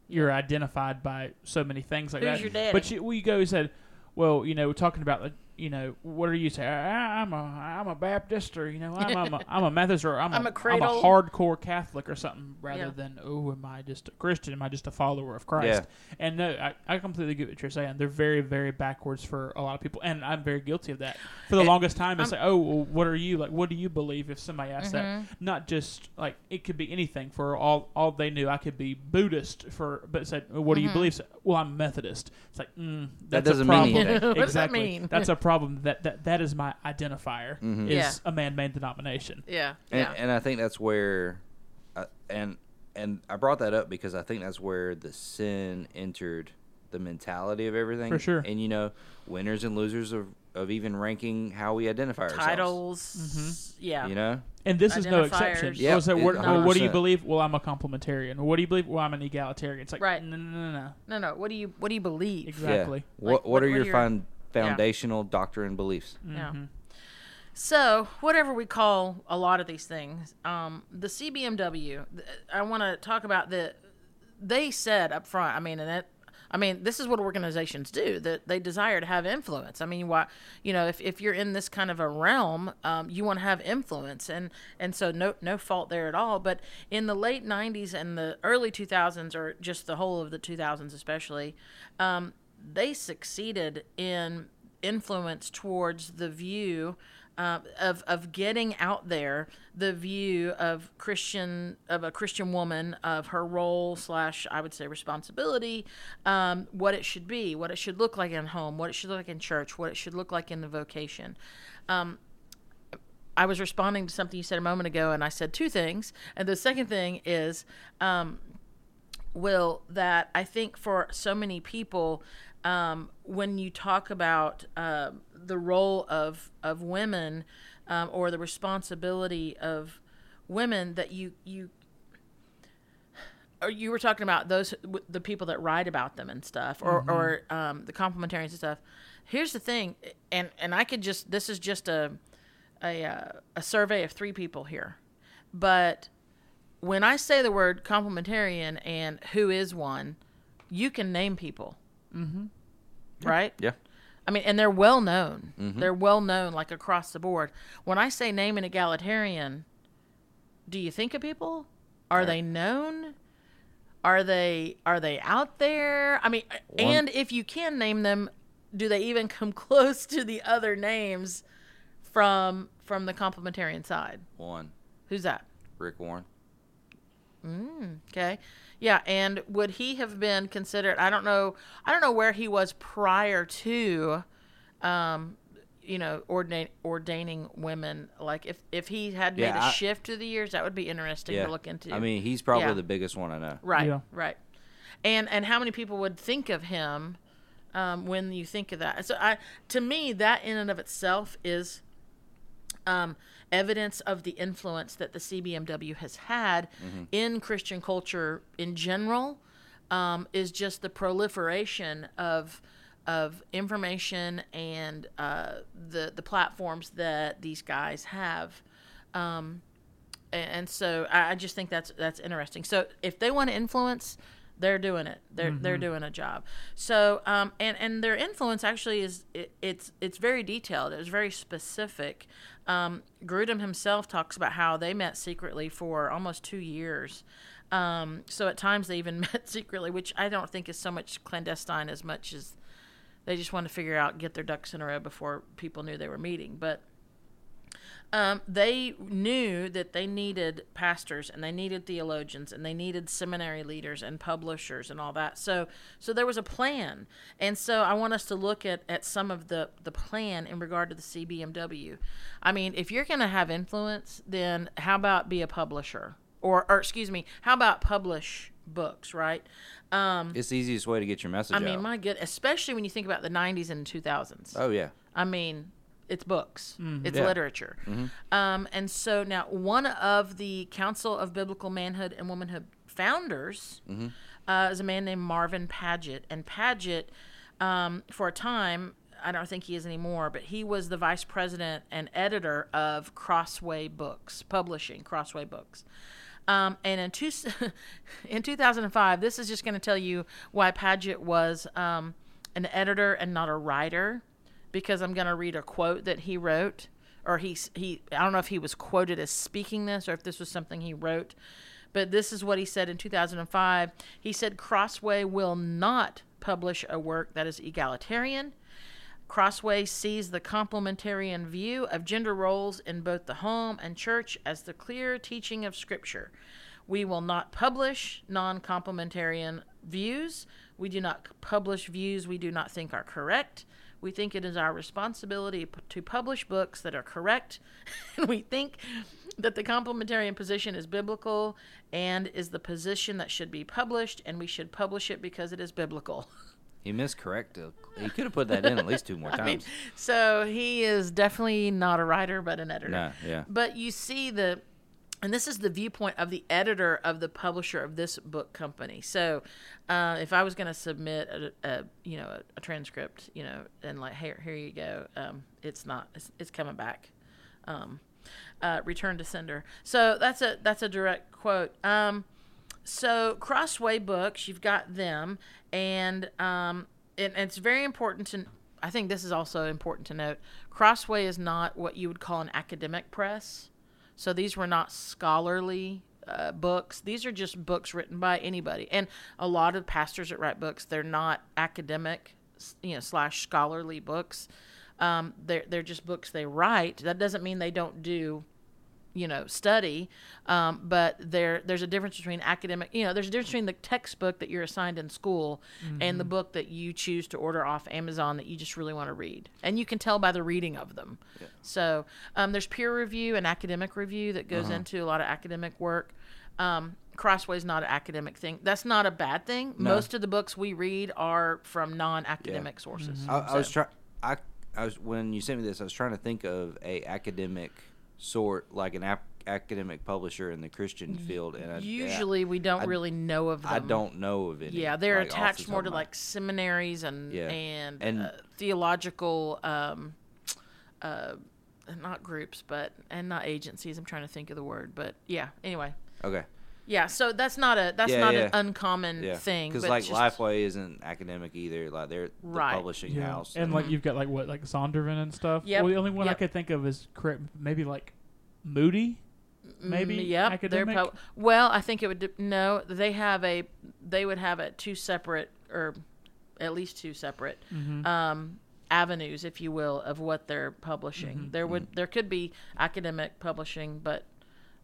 C: you're identified by so many things like
A: Who's
C: that.
A: your daddy?
C: But you, well, you go and said, well, you know, we're talking about the you know, what do you say? I, I'm a I'm a Baptist or you know I'm I'm a, <laughs> I'm a Methodist or I'm,
A: I'm
C: a,
A: a cradle.
C: hardcore Catholic or something rather
A: Yeah.
C: than oh am I just a Christian? Am I just a follower of Christ? And no, I, I completely get what you're saying. They're very very backwards for a lot of people, and I'm very guilty of that. For the
A: And
C: longest time, it's
A: I'm-
C: like oh well, what are you like? What do you believe? If somebody asks that,
A: Mm-hmm.
C: not just like it could be anything. For all all they knew, I could be Buddhist for, but said what do you believe? So, well, I'm Methodist. It's like mm,
D: That doesn't
C: a
D: mean
C: problem.
D: anything. <laughs>
A: What does that
C: exactly.
A: mean?
C: That's a problem. That that that is my identifier.
D: Mhm.
C: Is
A: Yeah.
C: a man-made denomination.
A: Yeah.
D: and,
A: yeah.
D: and I think that's where, uh, and and I brought that up because I think that's where the sin entered the mentality of everything.
C: For sure.
D: And you know, winners and losers of of even ranking how we identify ourselves.
A: Titles. Yeah.
D: You know,
C: And this is no exception.
A: Identifiers.
D: Yeah,
C: Oh, so
D: it-
C: what, well, what do you believe? Well, I'm a complementarian. What do you believe? Well, I'm an egalitarian. It's like
A: Right.
C: No, no, no, no.
A: No, no. What do you What do you believe?
C: Exactly.
D: Yeah. What,
A: Like,
D: what
A: what-
D: are
A: what
D: your,
A: are your-
D: found, foundational doctrine beliefs?
A: Yeah.
C: Mhm.
A: So, whatever we call a lot of these things, um, the CBMW, I want to talk about the. They said up front. I mean, and it. I mean, this is what organizations do. That they desire to have influence. I mean, why? You know, if, if you're in this kind of a realm, um, you want to have influence, and and so no no fault there at all. But in the late '90s and the early 2000s, or just the whole of the 2000s, especially, um, they succeeded in influence towards the view uh, of of getting out there the view of Christian of a Christian woman of her role slash I would say responsibility, um, what it should be, what it should look like in home, what it should look like in church, what it should look like in the vocation. Um, I was responding to something you said a moment ago, and I said two things. And the second thing is, um, Will, that I think for so many people, um, when you talk about uh, the role of of women um, or the responsibility of women, that you you or you were talking about those the people that write about them and stuff, or or um, the complementarians and stuff. Here's the thing, and and I could just this is just a a uh, a survey of three people here, but when I say the word complementarian and who is one, you can name people. Mm-hmm. Right?
D: Yeah.
A: I mean, and they're well known. They're well known, like across the board. When I say name an egalitarian, do you think of people? Are they known? Are they are they out there? I mean, and if you can name them, do they even come <laughs> close to the other names from from the complementarian side?
D: One,
A: Who's that?
D: Rick Warren.
A: Mm, okay. Yeah, and would he have been considered I don't know I don't know where he was prior to um you know ordain, ordaining women like if if he had
D: Yeah,
A: made a
D: I-
A: shift through the years that would be interesting
D: Yeah.
A: to look into.
D: I mean, he's probably
A: Yeah.
D: the biggest one I know.
A: right,
C: Yeah.
A: right. And and how many people would think of him um, when you think of that? So I to me that in and of itself is um, evidence of the influence that the CBMW has had in Christian culture in general um, is just the proliferation of of information and uh, the the platforms that these guys have. Um, and so I, I just think that's that's interesting. So if they want to influence, they're doing it. They're they're doing a job. So um, and and their influence actually is it, it's it's very detailed. It's very specific. Um, Grudem himself talks about how they met secretly for almost two years. Um, so at times they even <laughs> met secretly, which I don't think is so much clandestine as much as they just want to figure out get their ducks in a row before people knew they were meeting. But um, they knew that they needed pastors and they needed theologians and they needed seminary leaders and publishers and all that. So, so there was a plan, and so I want us to look at, at some of the the plan in regard to the CBMW. I mean, if you're going to have influence, then how about be a publisher, or or excuse me, how about publish books, right? Um,
D: It's the easiest way to get your message
A: I mean,
D: out.
A: my good, especially when you think about the '90s and 2000s.
D: oh yeah.
A: I mean, it's books, it's
D: Yeah.
A: literature. Um, and so now, one of the Council of Biblical Manhood and Womanhood founders uh, is a man named Marvin Padgett. And Padgett, um, for a time, I don't think he is anymore, but he was the vice president and editor of Crossway Books, publishing Crossway Books. Um, and in, two, <laughs> in 2005, this is just going to tell you why Padgett was um, an editor and not a writer because I'm going to read a quote that he wrote, or he he. I don't know if he was quoted as speaking this, or if this was something he wrote. But this is what he said in 2005. He said Crossway will not publish a work that is egalitarian. Crossway sees the complementarian view of gender roles in both the home and church as the clear teaching of Scripture. We will not publish non complementarian views. We do not publish views we do not think are correct. We think it is our responsibility p- to publish books that are correct. <laughs> and we think that the complementarian position is biblical and is the position that should be published, and we should publish it because it is biblical.
D: He miscorrected. He could have put that in at least two more times. <laughs>
A: I mean, so he is definitely not a writer, but an editor.
D: Nah, yeah.
A: But you see the, and this is the viewpoint of the editor of the publisher of this book company. So, uh, if I was going to submit a, a, you know a, a transcript, you know, and like here here you go, um, it's not it's, it's coming back. Um, uh, return to sender. So that's a that's a direct quote. Um, so Crossway Books, you've got them, and um, and, and it's very important to. I think this is also important to note. Crossway is not what you would call an academic press. So these were not scholarly uh, books. These are just books written by anybody. And a lot of pastors that write books, they're not academic, you know, slash scholarly books. Um, they're they're just books they write. That doesn't mean they don't do you know study um, but there there's a difference between academic you know there's a difference between the textbook that you're assigned in school and the book that you choose to order off amazon that you just really want to read. And you can tell by the reading of them. So um, there's peer review and academic review that goes into a lot of academic work. Um, crossway's not an academic thing. That's not a bad thing. Most of the books we read are from non-academic sources.
D: I, I was trying. I, I was when you sent me this. I was trying to think of a academic sort, like an ap- academic publisher in the Christian field, and I,
A: usually we don't
D: I-
A: really know of them
D: I don't know of any.
A: Yeah, they're
D: like, off the
A: attached more to like seminaries and
D: Yeah.
A: and,
D: And-
A: uh, theological, um, uh, not groups, but and not agencies. I'm trying to think of the word, but yeah. Anyway,
D: Okay.
A: Yeah. So that's not a that's
D: Yeah,
A: not
D: yeah.
A: an uncommon
D: Yeah.
A: thing.
D: Because
A: but
D: like
A: just-
D: Lifeway isn't academic either. Like they're the
A: Right.
D: publishing
C: Yeah.
D: house.
C: And like you've got like what like Zondervan and stuff.
A: Yep.
C: Well, the only one I
A: Yep.
C: could think of is correct, maybe like Moody. Maybe
A: Mm, yep,
C: academic.
A: They're pub- well, I think it would de- no. They have a they would have it two separate or at least two separate
C: Mm-hmm.
A: um, avenues, if you will, of what they're publishing.
C: Mm-hmm.
A: There would there could be academic publishing, but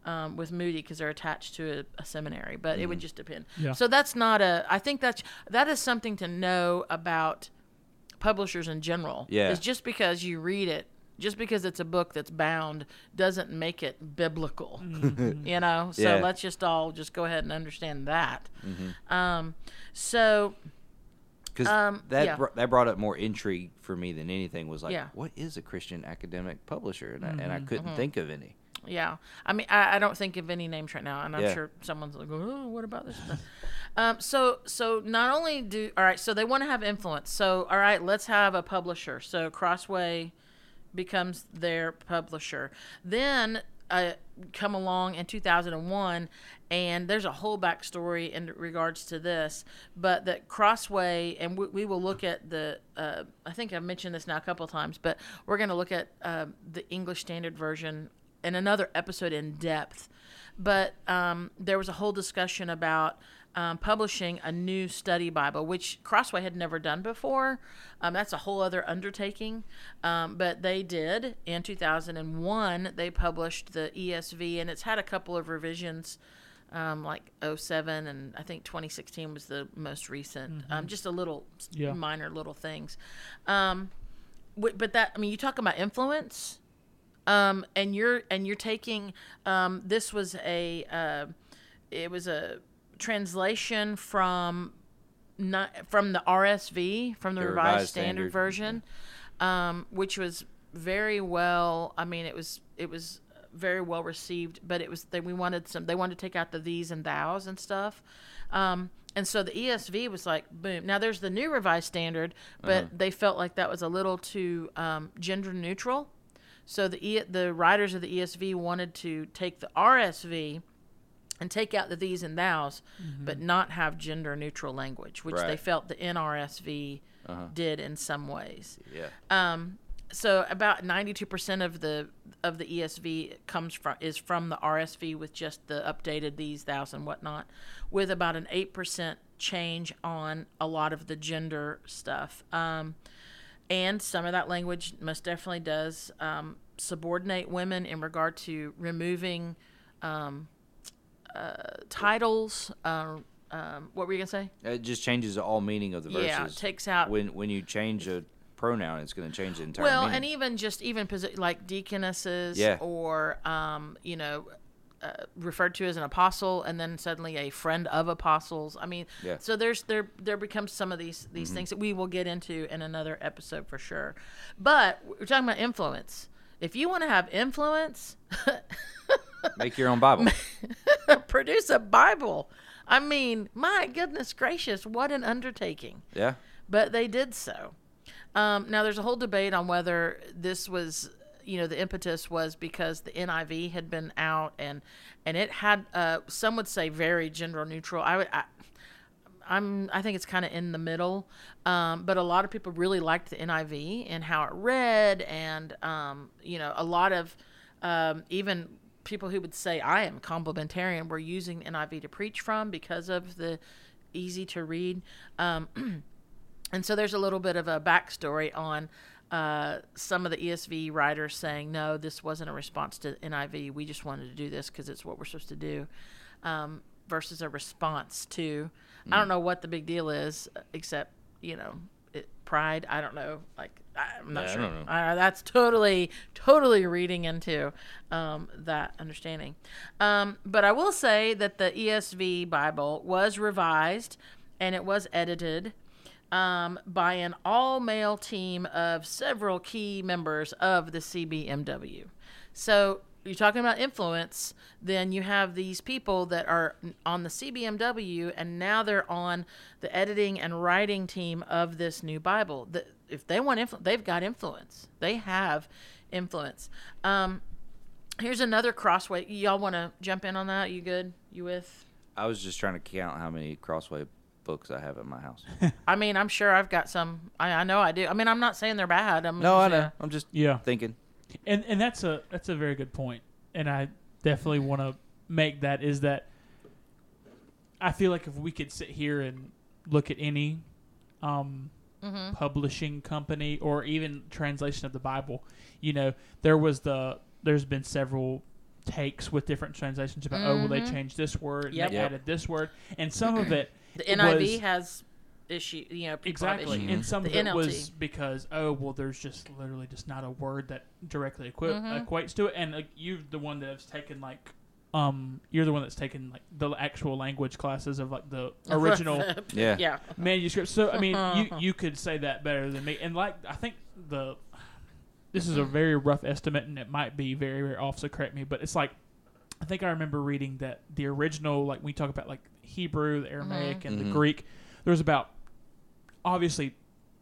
A: um, with Moody because they're attached to a, a seminary, but it would just depend.
C: Yeah.
A: So that's not a. I think that's that is something to know about publishers in general.
D: Yeah.
A: is just because you read it. Just because it's a book that's bound doesn't make it biblical, <laughs> you know. So
D: Yeah.
A: let's just all just go ahead and understand that. Um, so
D: because
A: um,
D: that
A: yeah.
D: br- that brought up more intrigue for me than anything. Was like,
A: Yeah. Mm-hmm,
D: what is a Christian academic publisher? And I, and I couldn't think of any.
A: Yeah, I mean, I, I don't think of any names right now, and I'm
D: Yeah.
A: sure someone's like, "Oh, what about this?" um, so, so not only do all right, so they want to have influence. So, all right, let's have a publisher. So Crossway becomes their publisher. Then uh, come along in 2001, and there's a whole backstory in regards to this. But that Crossway, and we, we will look at the. Uh, I think I've mentioned this now a couple of times, but we're going to look at uh, the English Standard Version in another episode in depth. But um, there was a whole discussion about um, publishing a new study Bible, which Crossway had never done before. Um, that's a whole other undertaking. Um, but they did in 2001. They published the ESV, and it's had a couple of revisions. Um, like 07 and I think 2016 was the most recent. Um, just a little
C: Yeah.
A: minor little things. Um, but that I mean, you talk about influence um, and you're and you're taking um, this was a uh, it was a translation from not from the RSV from the,
D: The
A: Revised,
D: Revised
A: Standard,
D: Standard,
A: Version, um, which was very well. I mean, it was it was very well received, but it was they we wanted some they wanted to take out the these and thous and stuff. Um, and so the ESV was like boom. Now there's the new Revised Standard, but they felt like that was a little too um, gender neutral. So the e- the writers of the ESV wanted to take the RSV and take out the these and thous, but not have gender neutral language, which they felt the NRSV
D: Uh-huh.
A: did in some ways.
D: Yeah.
A: Um, so about 92% of the of the ESV comes from is from the RSV with just the updated these thous and whatnot, with about an 8% change on a lot of the gender stuff. Um, and some of that language most definitely does um, subordinate women in regard to removing um, uh, titles. Uh, um, what were you gonna say?
D: It just changes all meaning of the verses.
A: Yeah, it takes out
D: when when you change a pronoun, it's going to change the entire
A: well,
D: meaning.
A: and even just even posi- like deaconesses
D: Yeah.
A: or um, you know. Uh, referred to as an apostle and then suddenly a friend of apostles i mean
D: Yeah.
A: so there's there there becomes some of these these things that we will get into in another episode for sure but we're talking about influence if you want to have influence <laughs>
D: Make your own Bible. <laughs>
A: produce a bible i mean my goodness gracious what an undertaking
D: yeah.
A: but they did so. Um, now, there's a whole debate on whether this was, you know, the impetus was because the NIV had been out and and it had, uh, some would say, very gender neutral. I would. I, I'm. I think it's kind of in the middle, um, but a lot of people really liked the NIV and how it read, and um, you know, a lot of um, even people who would say I am complementarian were using NIV to preach from because of the easy to read. Um, <clears throat> and so there's a little bit of a backstory on uh, some of the ESV writers saying, no, this wasn't a response to NIV. We just wanted to do this because it's what we're supposed to do, um, versus a response to. I don't know what the big deal is, except you know, it, pride. I don't know. Like I'm not
D: Yeah, I
A: sure. Uh, that's totally, totally reading into um, that understanding. Um, but I will say that the ESV Bible was revised and it was edited um, by an all male team of several key members of the CBMW. So you're talking about influence, then you have these people that are on the CBMW and now they're on the editing and writing team of this new Bible. The, if they want influence, they've got influence. They have influence. Um, here's another crossway. Y'all want to jump in on that? You good? You with?
D: I was just trying to count how many Crossway books I have at my house. <laughs>
A: I mean, I'm sure I've got some. I, I know I do. I mean, I'm not saying they're bad. I'm
D: no, I
A: just,
D: know. I'm just
C: Yeah,
D: thinking.
C: and and that's a that's a very good point. point, and I definitely want to make that is that I feel like if we could sit here and look at any um,
A: Mm-hmm.
C: publishing company or even translation of the Bible, you know, there was the there's been several takes with different translations about oh well they changed this word and
A: Yep.
C: they
D: Yep.
C: added this word and some of it
A: The NIV
C: was-
A: has issue. You know,
C: Exactly,
A: issues.
C: and some
A: The
C: of it
A: NLT.
C: was because oh well, there's just literally just not a word that directly equi-
A: Mm-hmm.
C: equates to it, and like, you're the one that has taken like um you're the one that's taken like the actual language classes of like the <laughs> original
D: Yeah.
A: yeah.
C: manuscript. So I mean, you <laughs> you could say that better than me, and like I think the this is a very rough estimate, and it might be very very off. So correct me, but it's like I think I remember reading that the original, like we talk about like Hebrew, the Aramaic, and the
D: Mhm.
C: Greek, there's about obviously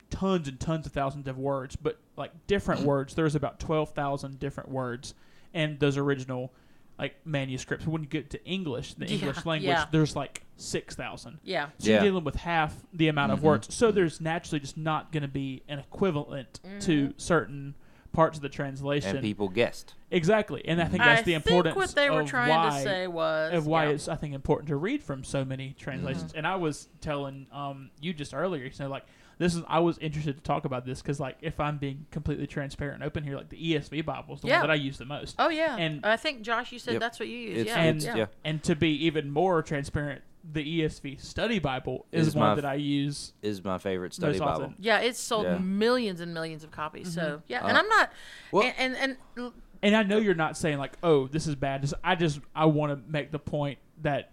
C: tons and tons of thousands of words, but like different <clears throat> words. There's about twelve thousand different words, and those original like manuscripts. When you get to English, the
A: Yeah,
C: English language,
A: yeah.
C: there's like six thousand.
A: Yeah.
C: So you're
D: Yeah.
C: dealing with half the amount of
D: Mhm.
C: words. So there's naturally just not going to be an equivalent to certain parts of the translation.
D: And people guessed.
C: exactly, and I think that's
A: I
C: the importance
A: think what they were
C: of
A: trying
C: why,
A: to say was
C: of why
A: yeah.
C: it's I think important to read from so many translations.
A: Mm-hmm.
C: And I was telling um you just earlier, you know, like this is I was interested to talk about this because like if I'm being completely transparent and open here, like the ESV Bible is the
A: Yeah.
C: one that I use the most.
A: Oh yeah,
C: And-
A: I think Josh, you said
D: Yep.
A: that's what you use.
D: It's-
A: yeah,
C: and
A: yeah.
D: yeah.
C: and to be even more transparent, the ESV Study Bible is,
D: Is
C: one
D: my
C: that I use
D: Is my favorite study
C: most
D: Bible.
C: often.
A: Yeah, it's sold
D: Yeah.
A: millions and millions of copies. So yeah, and
D: Uh,
A: I'm not.
D: well-
A: and, and and
C: And I know you're not saying like, "Oh, this is bad." Just, I just I want to make the point that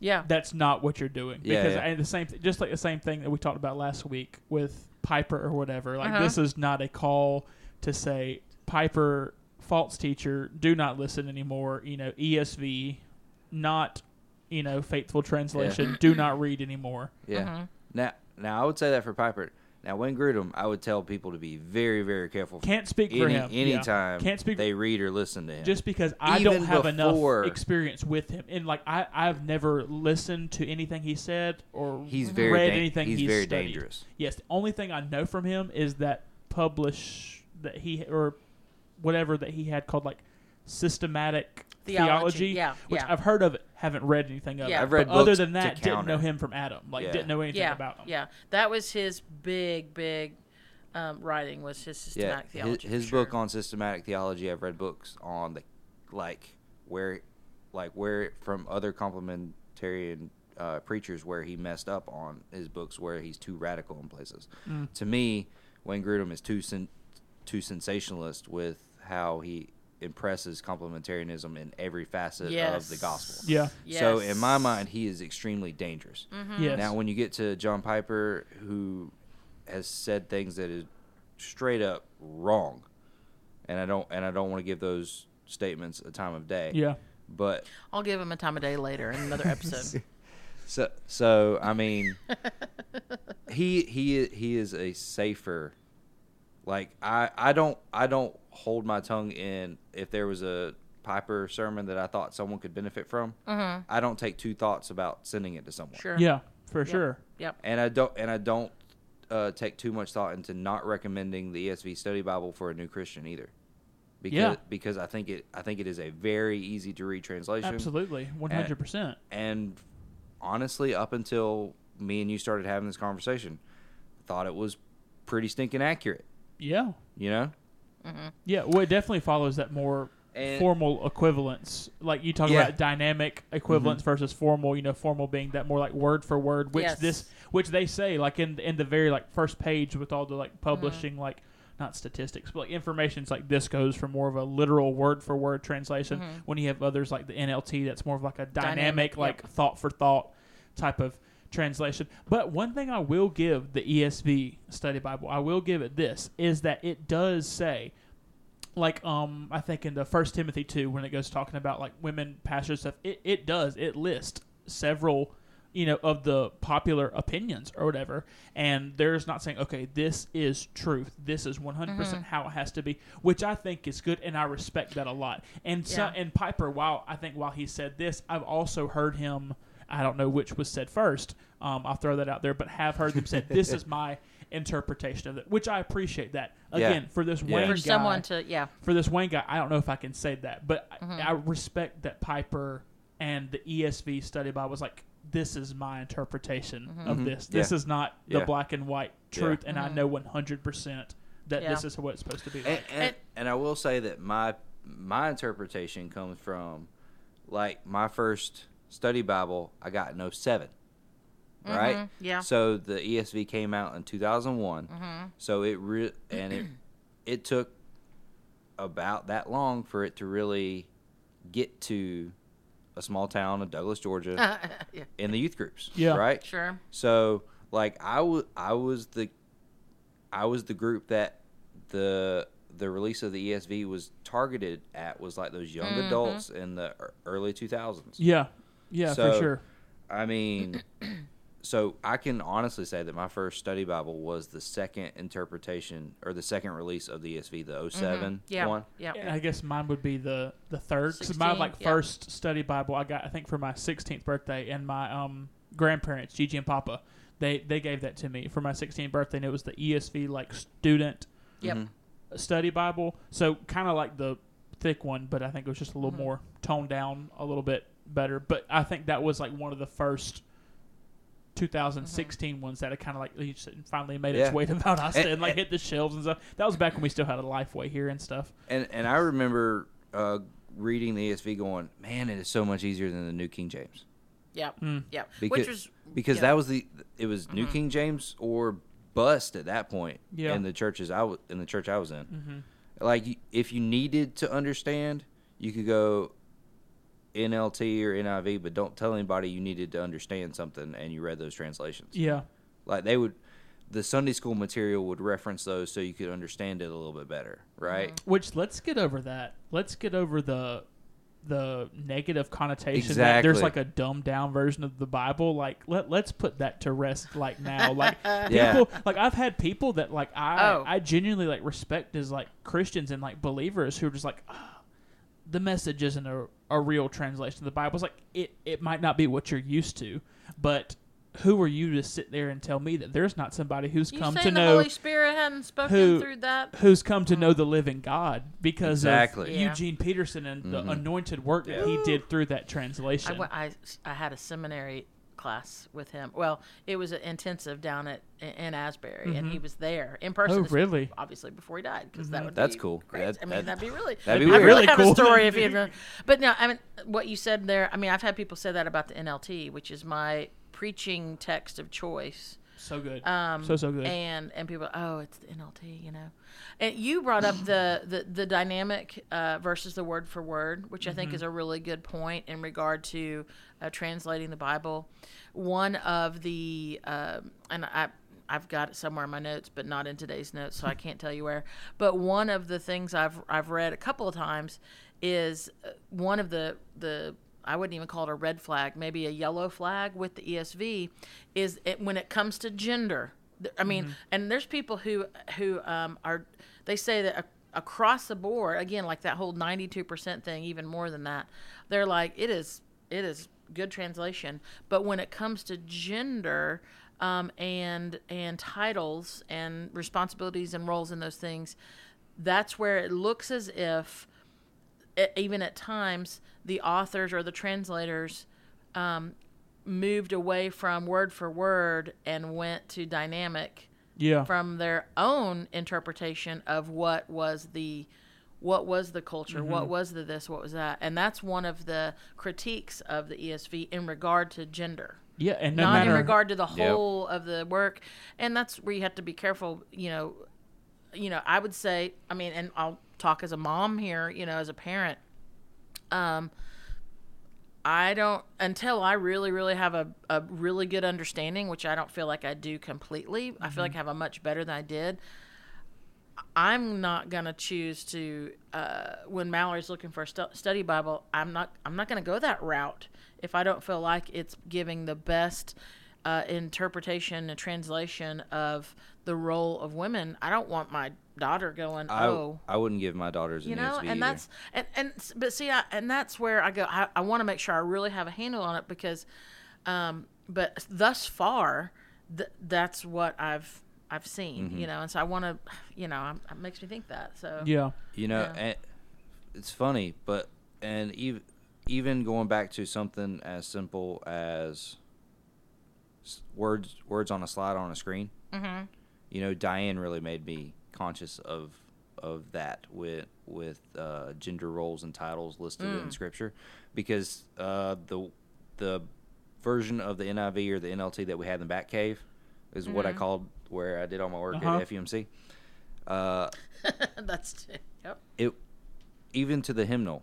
A: yeah,
C: that's not what you're doing
D: Yeah,
C: because
D: yeah.
C: and the same th- just like the same thing that we talked about last week with Piper or whatever. Like
A: Uh-huh.
C: this is not a call to say Piper false teacher do not listen anymore. You know ESV not you know faithful translation <clears throat> do not read anymore.
D: Yeah.
A: Mhm.
D: Now, now I would say that for Piper. Now, Wayne Grudem, I would tell people to be very, very careful.
C: Can't speak for
D: any,
C: him. Yeah.
D: Anytime
C: Can't speak-
D: they read or listen to him.
C: just because I
D: Even
C: don't have
D: before-
C: enough experience with him, and like I, I've never listened to anything he said or
D: He's very
C: read
D: dan-
C: anything
D: he's very
C: studied.
D: dangerous.
C: Yes, the only thing I know from him is that publish that he or whatever that he had called like systematic
A: Theology,
C: theology,
A: yeah,
C: which
A: yeah.
C: I've heard of it, haven't read anything of
A: Yeah.
C: it.
D: I've read
C: But other than that, didn't know him from Adam. Like
D: Yeah.
C: didn't know anything
A: yeah,
C: about him.
A: yeah. That was his big, big um, writing was his systematic
D: his,
A: theology.
D: his
A: for sure.
D: book on systematic theology. I've read books on the like where, like where from other complementarian uh, preachers where he messed up on his books where he's too radical in places.
C: Mm.
D: To me, Wayne Grudem is too sen- too sensationalist with how he impresses complementarianism in every facet of the gospel.
C: Yeah.
D: So in my mind, he is extremely dangerous. Mm-hmm.
C: Yes.
D: Now, when you get to John Piper, who has said things that is straight up wrong, and I don't and I don't want to give those statements a time of day.
C: yeah.
D: But
A: I'll give him a time of day later in another episode. <laughs>
D: so so I mean, <laughs> he he he is a safer. Like I I don't I don't hold my tongue in if there was a Piper sermon that I thought someone could benefit from.
A: Mhm.
D: I don't take two thoughts about sending it to someone.
A: Sure.
C: Yeah, for
A: Yep.
C: sure.
A: Yep.
D: and I don't and I don't uh, take too much thought into not recommending the ESV Study Bible for a new Christian either, because
C: Yeah.
D: because I think it I think it is a very easy to read translation,
C: Absolutely. One hundred percent.
D: and honestly, up until me and you started having this conversation, thought it was pretty stinking accurate.
C: Yeah.
D: You know, mm-hmm.
C: Yeah, well, it definitely follows that more
D: And-
C: formal equivalence. Like you talk
D: Yeah.
C: about dynamic equivalence mm-hmm. versus formal. You know, formal being that more like word for word, which
A: Yes.
C: this, which they say like in in the very like first page with all the like mm-hmm. publishing like not statistics, but like information's like this goes for more of a literal word for word translation. When you have others like the NLT, that's more of like a dynamic,
A: Dynamic,
C: like
A: yep.
C: thought for thought type of translation. But one thing I will give the ESV Study Bible, I will give it this, is that it does say, like um, I think in the First Timothy two, when it goes talking about like women pastors stuff, it, it does it lists several. You know, of the popular opinions or whatever, and there's not saying, okay, this is truth. This is 100% how it has to be, which I think is good, and I respect that a lot. And so,
A: Yeah.
C: and Piper, while I think while he said this, I've also heard him. I don't know which was said first. Um, I'll throw that out there, but have heard them said this is <laughs> my interpretation of it, which I appreciate that.
D: Yeah.
C: Again, for this
D: Yeah.
C: Wayne
A: For
C: guy,
A: someone to yeah.
C: for this Wayne guy, I don't know if I can say that, but
A: Mm-hmm.
C: I, I respect that Piper and the ESV study Bible was like, this is my interpretation
A: Mm-hmm.
C: of this. This
D: Yeah.
C: is not the
D: Yeah.
C: black and white
D: Yeah.
C: truth, and I know 100% that
A: Yeah.
C: this is what it's supposed to be like.
D: and,
A: And-
D: and I will say that my my interpretation comes from like my first study Bible I got in 07. Right?
A: Mhm, yeah.
D: So the ESV came out in 2001.
A: Mhm.
D: So it re- and it <clears throat> it took about that long for it to really get to a small town of Douglas, Georgia <laughs>
A: yeah.
D: in the youth groups,
C: Yeah.
D: right?
A: Sure.
D: So like I wa- I was the I was the group that the the release of the ESV was targeted at was like those young adults in the early 2000s.
C: yeah, yeah, for sure.
D: I mean <clears throat> so I can honestly say that my first study Bible was the second interpretation or the second release of the ESV, the 7
A: Yeah.
D: one.
A: Yeah.
C: And I guess mine would be the the third. 'cause my like
A: yeah.
C: first study Bible I got I think for my 16th birthday, and my um grandparents Gigi and Papa they they gave that to me for my 16th birthday, and it was the ESV like student
A: Yep.
D: Mhm.
C: study Bible. So kind of like the thick one, but I think it was just a little
A: Mm-hmm.
C: more toned down, a little bit better. But I think that was like one of the first. 2016 ones that it kind of like finally made its
D: Yeah.
C: way to Valdosta and,
D: And-
C: like
D: and-
C: hit the shelves and stuff. That was back when we still had a Lifeway here and stuff.
D: And and I remember uh, reading the ESV going, "Man, it is so much easier than the New King James."
A: Yep.
C: Mm.
A: Yep.
D: because
A: Which was
D: because
A: yeah.
D: that was the it was New King James or bust at that point
C: Yeah.
D: in the churches I was in the church I was in.
C: Mhm.
D: Like if you needed to understand, you could go NLT or NIV, but don't tell anybody you needed to understand something and you read those translations.
C: Yeah.
D: Like they would the Sunday school material would reference those so you could understand it a little bit better, right?
C: Which let's get over that. Let's get over the the negative connotation that there's like a dumbed down version of the Bible. Like let let's put that to rest like now. Like <laughs>
D: Yeah.
C: people like I've had people that like I
A: Oh.
C: I genuinely like respect as like Christians and like believers who are just like "Ah, the message isn't a, a real translation of the Bible. It's like it, it might not be what you're used to, but who are you to sit there and tell me that there's not somebody who's
A: You
C: come
A: saying
C: to
A: the
C: know
A: Holy Spirit hadn't spoken
C: who-
A: through that?
C: who's come to know the living God because
D: Exactly.
C: of
A: Yeah.
C: Eugene Peterson and the
D: Mhm.
C: anointed work that
D: Yeah.
C: he did through that translation.
A: went, I, I had a seminary class with him. Well, it was an intensive down at in Asbury, and he mm-hmm. was there in person.
C: Oh,
A: This-
C: really?
A: Obviously, before he died, because that mm-hmm. would
D: That's
A: be
D: cool.
A: Great.
D: That-
A: I mean,
D: that-
A: that'd be really
D: that'd be
A: I'd
D: weird.
A: really
C: Really
A: have
C: cool.
A: a story if he had. <laughs> But no, I mean, what you said there. I mean, I've had people say that about the NLT, which is my preaching text of choice.
C: So good.
A: Um,
C: So, so good.
A: And and people, oh, it's the NLT, you know. And you brought up the <sighs> the, the dynamic uh, versus the word for word, which I think
C: Mm-hmm.
A: is a really good point in regard to uh, translating the Bible. One of the um and I. I've got it somewhere in my notes, but not in today's notes, so I can't tell you where. But one of the things I've I've read a couple of times is uh, one of the the I wouldn't even call it a red flag, maybe a yellow flag with the ESV, is it, when it comes to gender. I mean, and there's people who who um, are they say that ac- across the board, again, like that whole 92% thing, even more than that, they're like it is it is good translation, but when it comes to gender. Um, and and titles and responsibilities and roles in those things, that's where it looks as if even at times the authors or the translators um, moved away from word for word and went to dynamic
C: yeah.
A: from their own interpretation of what was the what was the culture what was the this what was that and that's one of the critiques of the esv in regard to gender
C: yeah. And no
A: not
C: matter
A: in regard to the
D: Yep.
A: whole of the work and that's where you have to be careful you know you know i would say i mean and i'll talk as a mom here you know as a parent um i don't until i really really have a, a really good understanding which i don't feel like i do completely i feel like i have a much better than i did i'm not going to choose to uh, when mallory's looking for a stu- study bible i'm not i'm not going to go that route if i don't feel like it's giving the best uh, interpretation and translation of the role of women i don't want my daughter going
D: I,
A: oh
D: I wouldn't give my daughters an
A: you know
D: ESV
A: and
D: either.
A: that's and and but see I, and that's where i go i, I want to make sure i really have a handle on it because um but thus far th- that's what i've i've seen
D: Mm-hmm.
A: you know and so i want to you know I'm- it makes me think that so
C: yeah.
D: You know,
A: Yeah.
D: and it's funny, but and even even going back to something as simple as s- words words on a slide on a screen.
A: mm-hmm.
D: You know, Diane really made me conscious of of that with with uh, gender roles and titles listed
A: Mm.
D: in Scripture, because uh, the the version of the NIV or the NLT that we had in the back cave is what I
A: Mm-hmm.
D: called where I did all my work
C: Uh-huh.
D: at FUMC. Uh, <laughs>
A: that's yep
D: it even to the hymnal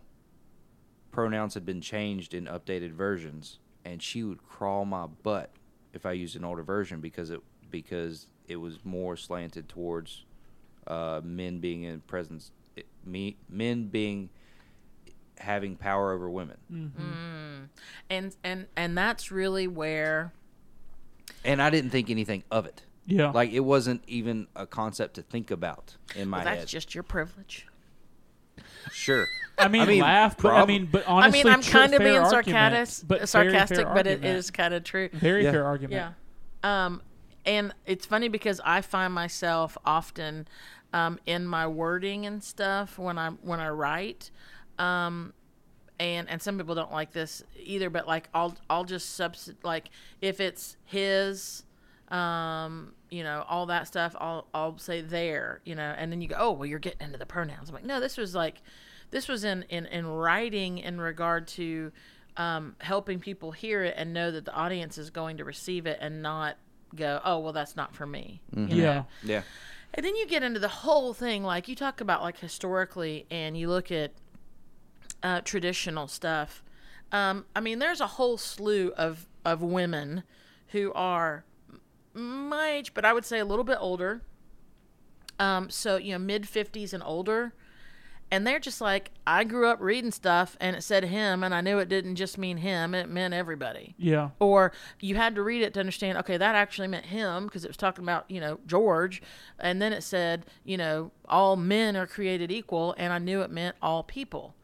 D: pronouns had been changed in updated versions and she would crawl my butt if i used an older version because it because it was more slanted towards uh, men being in presence it, me men being having power over women.
A: Mm. and and and that's really where
D: and i didn't think anything of it.
C: Yeah.
D: like it wasn't even a concept to think about in my
A: well, that's
D: head.
A: just your privilege.
D: Sure
C: I mean,
D: I mean,
C: laugh, but I
D: prob-
C: mean, but
A: I mean, I'm
C: tr-
A: kind of being
C: argument,
A: sarcastic
C: but
A: sarcastic but it
C: argument.
A: is kind of true
C: very
D: Yeah.
C: fair argument.
A: Yeah. Um, and it's funny because I find myself often um, in my wording and stuff when I when I write. Um, and and some people don't like this either, but like I'll I'll just subs like if it's his um, you know, all that stuff, I'll I'll say there, you know, and then you go, oh, well, you're getting into the pronouns. I'm like, no, this was like, this was in in in writing in regard to um, helping people hear it and know that the audience is going to receive it and not go, oh, well, that's not for me. you know?
C: Yeah.
D: yeah
A: And then you get into the whole thing, like you talk about like historically, and you look at uh, traditional stuff. Um, I mean, there's a whole slew of of women who are m- my age, but I would say a little bit older. Um, so you know, mid fifties and older, And they're just like, I grew up reading stuff and it said him, and I knew it didn't just mean him, it meant everybody.
C: Yeah.
A: Or you had to read it to understand, okay, that actually meant him because it was talking about, you know, George. And then it said, you know, all men are created equal, and I knew it meant all people.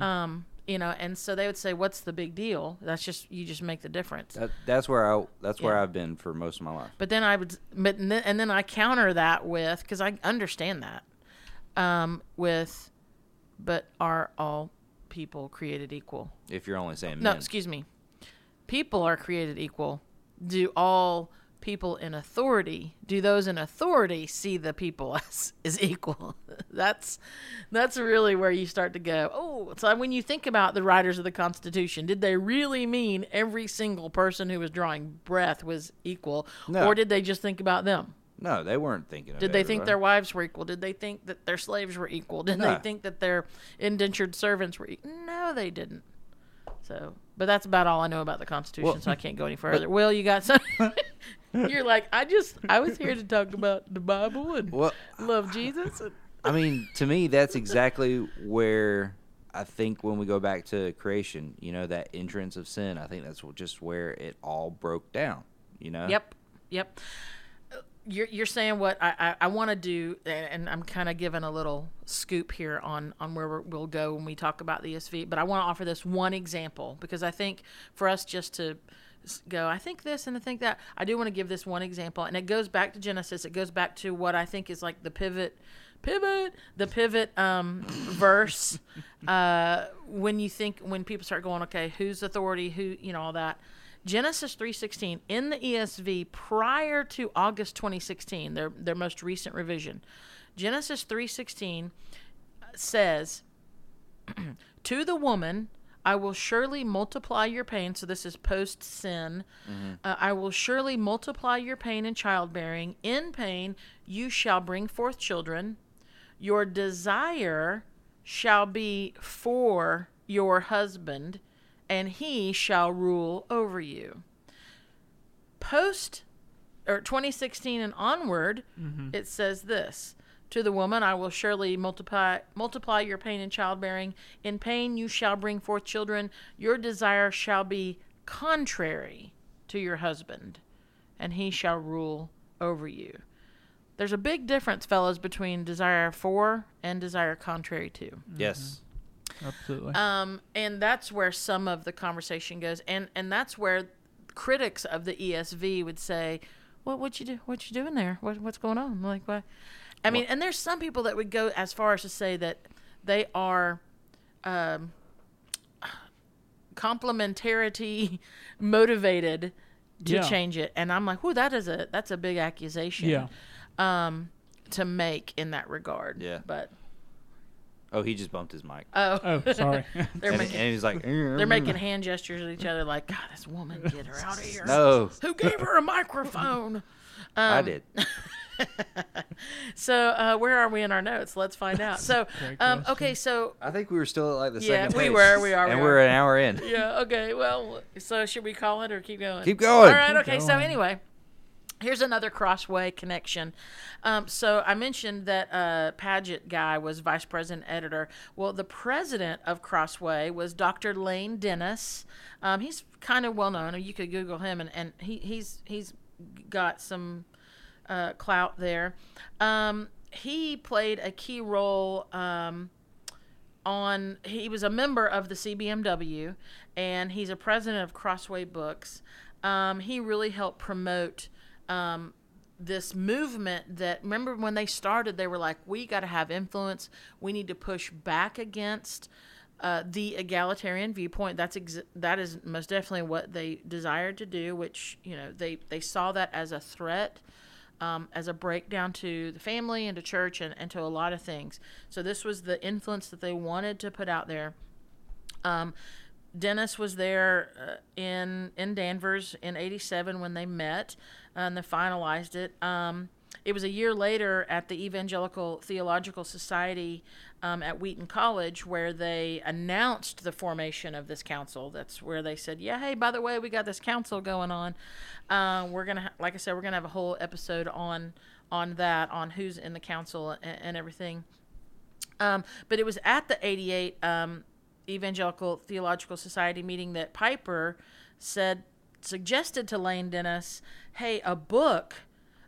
A: Um, you know, and so they would say, what's the big deal? That's just, you just make the difference.
D: That, that's where I that's where
A: Yeah.
D: I've been for most of my life.
A: But then I would, but and then, and then I counter that with because I understand that, um, with, but are all people created equal?
D: If you're only saying
A: No, excuse me. People are created equal. Do all people in authority do those in authority see the people <laughs> as is equal? <laughs> that's that's really where you start to go. Oh, so when you think about the writers of the Constitution, did they really mean every single person who was drawing breath was equal,
D: No.
A: or did they just think about them?
D: No, they weren't thinking. Of
A: Did they think their wives were equal? Did they think that their slaves were equal? Did they think that their indentured servants were equal? No, they didn't. So, but that's about all I know about the Constitution,
D: Well,
A: so I can't go any further. Will, you got some? <laughs> You're like, I just, I was here to talk about the Bible and
D: Well,
A: love Jesus. And,
D: I mean, to me, that's exactly where I think when we go back to creation, you know, that entrance of sin. I think that's just where it all broke down. You know.
A: Yep, yep. You're, you're saying what I, I, I want to do, and I'm kind of giving a little scoop here on, on where we're- we'll go when we talk about the ESV. But I want to offer this one example because I think for us just to go, I think this and I think that, I do want to give this one example. And it goes back to Genesis. It goes back to what I think is like the pivot, pivot, the pivot um, verse. <laughs> Uh, when you think, when people start going, okay, whose authority, who, you know, all that. Genesis 3:16 in the ESV prior to August 2016, their their most recent revision. Genesis 3:16 says, <clears throat> "To the woman I will surely multiply your pain." So this is post sin. Uh, I will surely multiply your pain in childbearing. In pain you shall bring forth children. Your desire shall be for your husband, and he shall rule over you. Post or 2016 and onward, mm-hmm. it says this. To the woman, I will surely multiply multiply your pain in childbearing. In pain you shall bring forth children. Your desire shall be contrary to your husband, and he shall rule over you. There's a big difference, fellas, between desire for and desire contrary to.
D: Yes. Mm-hmm.
C: Absolutely.
A: Um, and that's where some of the conversation goes, and and that's where critics of the ESV would say, "What what you do? What you doing there? What what's going on?" I'm like, what? I mean, and there's some people that would go as far as to say that they are um, complementarity <laughs> motivated to
C: Yeah.
A: change it, and I'm like, "Whoo, that is a that's a big accusation."
C: Yeah.
A: Um, to make in that regard.
D: Yeah.
A: But
D: Oh, he just bumped his mic.
A: oh,
C: oh, sorry. <laughs>
A: they're
D: and,
A: making
D: and he's like,
A: they're making hand gestures at each other like, God, this woman, get her out of here.
D: No,
A: Who gave her a microphone? <laughs>
D: I
A: Um,
D: did. <laughs>
A: So, uh, where are we in our notes? Let's find out. So,
C: Great
A: um, okay, so,
D: I think we were still at like the
A: Yeah,
D: second.
A: we
D: page.
A: were, we are,
D: and
A: we
D: we're
A: are.
D: an hour in.
A: yeah, okay, well, so should we call it or keep going?
D: Keep going.
A: All right,
C: Keep
A: okay, so
C: going.
A: anyway. Here's another crossway connection. Um, so I mentioned that uh, Padgett guy was vice president editor. Well, the president of Crossway was Dr. Lane Dennis. Um, he's kind of well known. You could Google him, and, and he, he's he's got some uh, clout there. Um, he played a key role. Um, on he was a member of the CBMW and he's a president of Crossway Books. Um, he really helped promote um, this movement that remember when they started they were like we got to have influence we need to push back against uh, the egalitarian viewpoint that's ex- that is most definitely what they desired to do which you know they they saw that as a threat um, as a breakdown to the family and to church and, and to a lot of things. So this was the influence that they wanted to put out there. Um, Dennis was there uh, in in Danvers in '87 when they met and they finalized it. Um, it was a year later at the Evangelical Theological Society um, at Wheaton College where they announced the formation of this council. That's where they said, "Yeah, hey, by the way, we got this council going on. Uh, we're gonna, ha- like I said, we're gonna have a whole episode on on that, on who's in the council and, and everything." Um, but it was at the 88 um, Evangelical Theological Society meeting that Piper said, suggested to Lane Dennis, hey, a book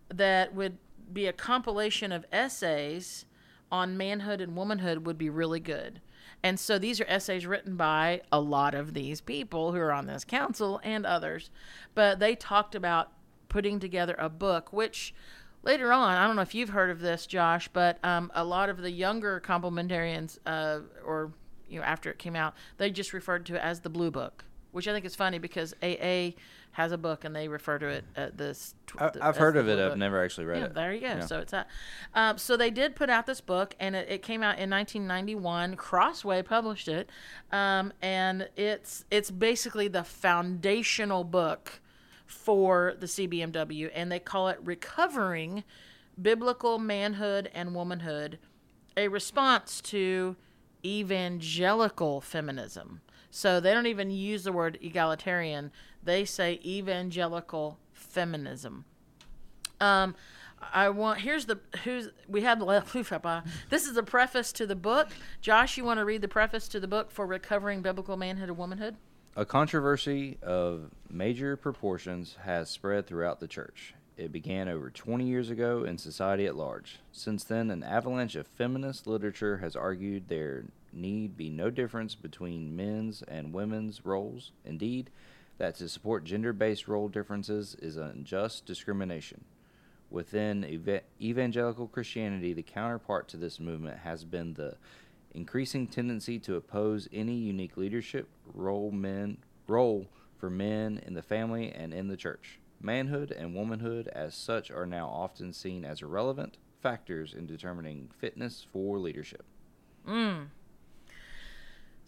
A: that would be a compilation of essays on manhood and womanhood would be really good. And so these are essays written by a lot of these people who are on this council and others. But they talked about putting together a book, which later on, I don't know if you've heard of this, Josh, but um, a lot of the younger complementarians, uh, or you know, after it came out, they just referred to it as the Blue Book, which I think is funny because AA has a book and they refer to it uh, this.
D: I, I've heard of it.
A: Blue
D: I've never actually read
A: Yeah,
D: it.
A: there you go.
D: Yeah.
A: So it's that. Um, so they did put out this book, and it, it came out in 1991. Crossway published it, um, and it's it's basically the foundational book for the CBMW, and they call it "Recovering Biblical Manhood and Womanhood: A Response to Evangelical Feminism." So they don't even use the word egalitarian; they say evangelical feminism. Um, I want here's the who's we the <laughs> this is the preface to the book. Josh, you want to read the preface to the book for recovering biblical manhood and womanhood?
D: A controversy of major proportions has spread throughout the church. It began over 20 years ago in society at large. Since then, an avalanche of feminist literature has argued there need be no difference between men's and women's roles. Indeed, that to support gender based role differences is unjust discrimination. Within eva- evangelical Christianity, the counterpart to this movement has been the increasing tendency to oppose any unique leadership role men role for men in the family and in the church. Manhood and womanhood as such are now often seen as irrelevant factors in determining fitness for leadership. Mm.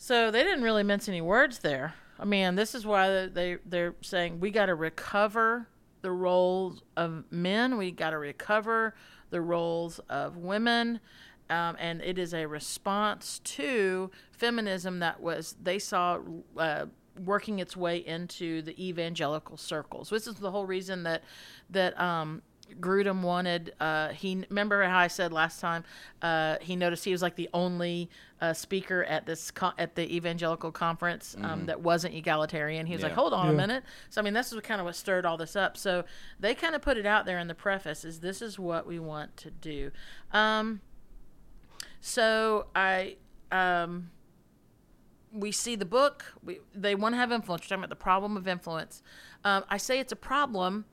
A: So they didn't really mince any words there. I mean, this is why they they're saying we got to recover the roles of men. We got to recover the roles of women. Um, and it is a response to feminism that was they saw uh, working its way into the evangelical circles. This is the whole reason that that um, Grudem wanted. Uh, he remember how I said last time. Uh, he noticed he was like the only uh, speaker at this co- at the evangelical conference um, that wasn't egalitarian. He was like, "Hold on a minute." So I mean, this is kind of what stirred all this up. So they kind of put it out there in the preface: "Is this is what we want to do?" Um, so I. Um, we see the book. We, they want to have influence. We're talking about the problem of influence. Um, I say it's a problem.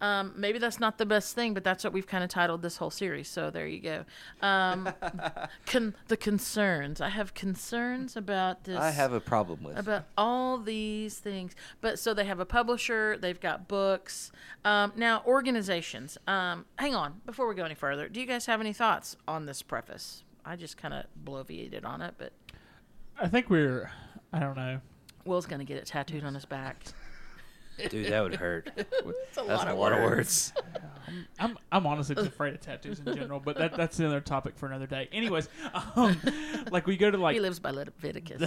A: Um, maybe that's not the best thing, but that's what we've kind of titled this whole series. So there you go. Um, <laughs> con- the concerns. I have concerns about this.
D: I have a problem with.
A: about all these things. But so they have a publisher. They've got books. Um, now organizations. Um, hang on. Before we go any further, do you guys have any thoughts on this preface? I just kind of bloviated on it, but
C: I think we're. I don't know.
A: Will's gonna get it tattooed on his back. <laughs>
D: Dude, that would hurt. <laughs> That's
A: a
D: a
A: lot
D: lot,
A: of
D: of words. <laughs>
C: I'm I'm honestly just afraid of tattoos in general, but that that's another topic for another day. Anyways, um, <laughs> like we go to like
A: he lives by Leviticus.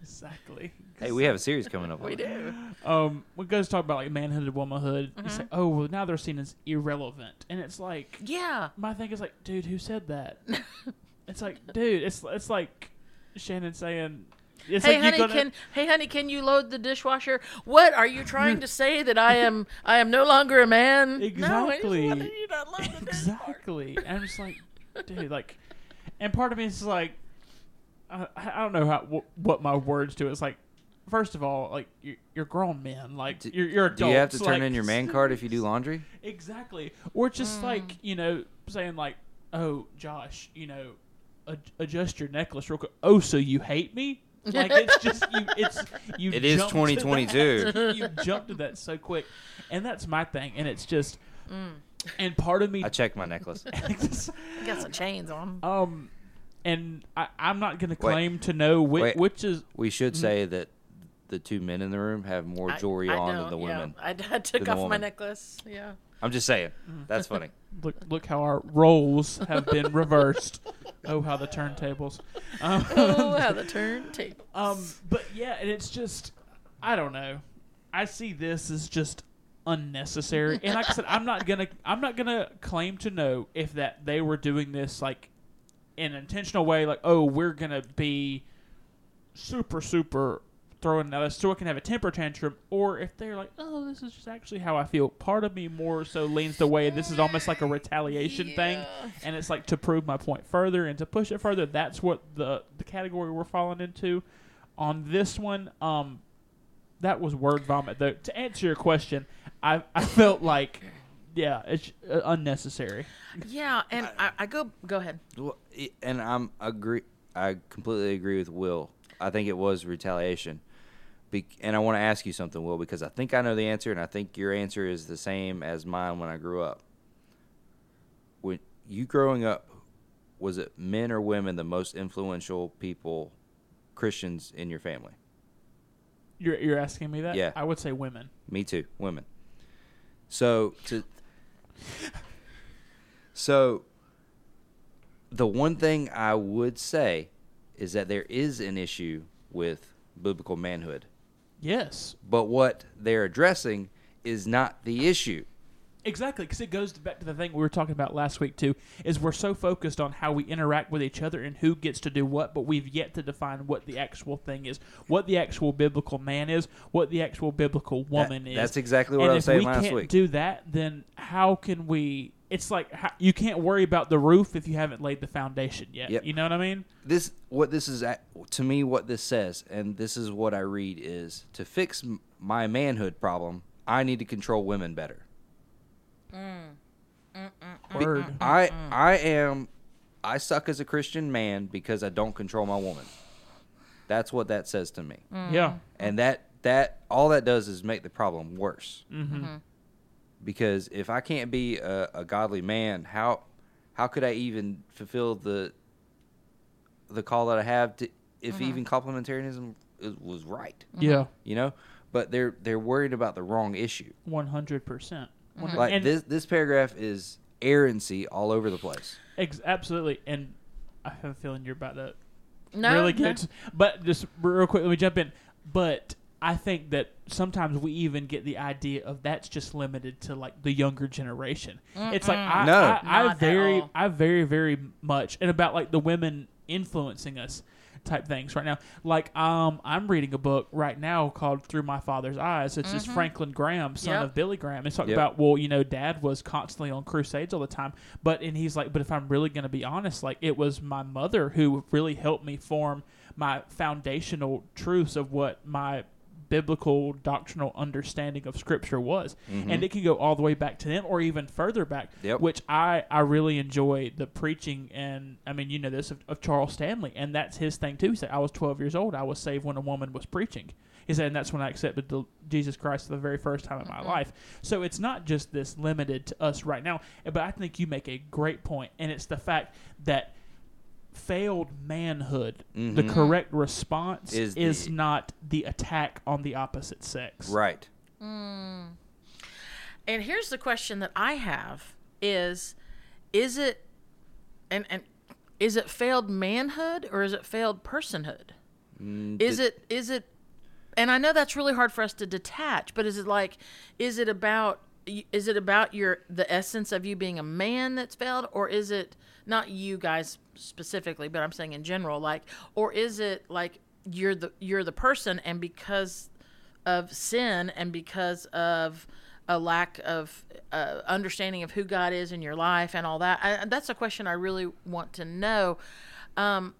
C: exactly.
D: hey, we have a series coming up.
A: we
D: it.
A: do.
C: Um, we go to talk about like manhood and womanhood. You
A: Mm-hmm.
C: say, oh well, now they're seen as irrelevant, and it's like
A: Yeah.
C: my thing is like, dude, who said that? it's like, dude, it's it's like Shannon saying, it's
A: Hey
C: like
A: honey,
C: gonna,
A: can hey honey, can you load the dishwasher? What are you trying to say that I am I am no longer a man? No, I just
C: Exactly.
A: wanted you to load the
C: exactly. And I'm just like, dude, like, and part of me is like, I, I don't know how wh- what my words to it. It's like, first of all, like you're, you're grown men, like
D: Do-
C: you're you're adults.
D: Do you have to turn
C: like-
D: in your man card if you do <laughs> laundry?
C: Exactly. Or it's
A: Mm.
C: just like, you know, saying like, "Oh, Josh, you know, ad- adjust your necklace real quick." Oh, so you hate me? Like <laughs> it's just you it's you
D: It is 2022. <laughs>
C: you jumped to that so quick. And that's my thing and it's just
A: Mm.
C: and part of me
D: I checked my necklace. <laughs>
A: Got some chains on.
C: um and I, I'm not going to
D: Wait.
C: claim to know which,
D: Wait.
C: which is
D: We should say that the two men in the room have more jewelry
A: I
D: on
A: know,
D: than the
A: yeah.
D: women.
A: I, I took
D: the
A: off my necklace. Yeah.
D: I'm just saying. That's funny. <laughs>
C: look look how our roles have been reversed. Oh, how the turntables. Um, <laughs>
A: Oh, how the turntable.
C: Um, but yeah, and it's just, I don't know. I see this as just unnecessary, and like I said, I'm not gonna, I'm not gonna claim to know if that they were doing this like in an intentional way, like, oh, we're gonna be super, super throwing at us so it can have a temper tantrum, or if they're like, oh, this is just actually how I feel. Part of me more so leans the way this is almost like a retaliation thing, and it's like to prove my point further and to push it further. That's what the the category we're falling into. On this one, um, that was word vomit. Though to answer your question, I I <laughs> felt like, yeah, it's uh, unnecessary.
A: Yeah, and I, I go go ahead.
D: Well, and I'm agree. I completely agree with Will. I think it was retaliation. Be- and I want to ask you something, Will, because I think I know the answer, and I think your answer is the same as mine when I grew up. When you growing up, was it men or women the most influential people, Christians in your family?
C: You're you're asking me that?
D: Yeah.
C: I would say women.
D: Me too, women. So to So the one thing I would say is that there is an issue with biblical manhood.
C: Yes,
D: But what they're addressing is not the issue.
C: exactly. Because it goes back to the thing we were talking about last week too. Is we're so focused on how we interact with each other and who gets to do what, but we've yet to define what the actual thing is, what the actual biblical man is, what the actual biblical woman
D: That-
C: is.
D: That's exactly what
C: and
D: I was saying
C: if
D: saying
C: we
D: last
C: can't
D: week.
C: do that, then how can we? It's like you can't worry about the roof if you haven't laid the foundation yet.
D: Yep.
C: You know what I mean?
D: this what this is at, to me what this says and this is what I read is to fix m- my manhood problem, I need to control women better. Mm. Mm, mm, Be-
C: Word.
D: I I am I suck as a Christian man because I don't control my woman. That's what that says to me.
C: Yeah.
D: And that that all that does is make the problem worse.
C: Mm-hmm. mm-hmm.
D: Because if I can't be a, a godly man, how how could I even fulfill the the call that I have to if mm-hmm. even complementarianism is, was right, mm-hmm.
C: Yeah.
D: you know? But they're they're worried about the wrong issue.
C: One hundred percent. Mm-hmm.
D: Like
C: And-
D: this this paragraph is errancy all over the place.
C: Ex- absolutely. And I have a feeling you're about to
A: No,
C: really
A: no.
C: good. But just real quick, let me jump in. But I think that sometimes we even get the idea of that's just limited to like the younger generation. It's like I,
D: No.
C: I, I
A: Not at
C: very. I very, very much, and about like the women influencing us type things right now. Like um, I'm reading a book right now called Through My Father's Eyes. It's this Franklin Graham, son
A: Yep.
C: of Billy Graham. It's talking
D: Yep.
C: about well, you know, Dad was constantly on crusades all the time, but and he's like, but if I'm really going to be honest, like it was my mother who really helped me form my foundational truths of what my biblical doctrinal understanding of scripture was. Mm-hmm. And it can go all the way back to them or even further back
D: Yep.
C: which i i really enjoy the preaching and i mean you know this of, of charles stanley. And that's his thing too. He said i was 12 years old. I was saved when a woman was preaching. He said and that's when i accepted the, jesus christ for the very first time in my mm-hmm. life. So it's not just this limited to us right now but i think you make a great point. And it's the fact that failed manhood the
D: Mhm.
C: correct response
D: Is
C: is,
D: the-
C: not the attack on the opposite sex
D: Right.
A: And here's the question that I have is is it and and is it failed manhood or is it failed personhood?
D: Mm,
A: Is
D: th-
A: it is it and I know that's really hard for us to detach, but is it like is it about is it about your the essence of you being a man that's failed or is it not you guys specifically, but I'm saying in general like or is it like you're the you're the person and because of sin and because of a lack of uh, understanding of who God is in your life and all that. I, that's a question I really want to know. Um,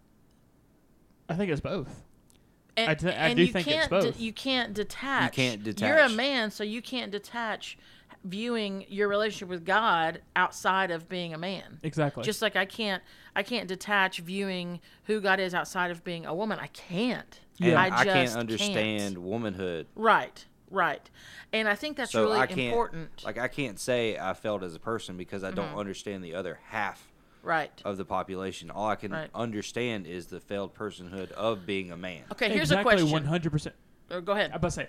C: i think it's both
A: and,
C: I d- I
A: and
C: do
A: you
C: think it's
A: can't
C: both.
A: De- you can't detach.
D: You can't detach.
A: You're a man, so you can't detach viewing your relationship with God outside of being a man.
C: exactly
A: Just like I can't, I can't detach viewing who God is outside of being a woman. I can't.
C: Yeah.
A: I
D: I, can't understand womanhood.
A: Right, right, and I think that's
D: so
A: really
D: I can't
A: important.
D: like I can't say I failed as a person because I
A: Mm-hmm.
D: don't understand the other half
A: right.
D: of the population. All I can
A: Right.
D: understand is the failed personhood of being a man.
A: Okay, here's
C: exactly
A: a question.
C: 100%
A: Oh, go ahead.
C: I'm about to say,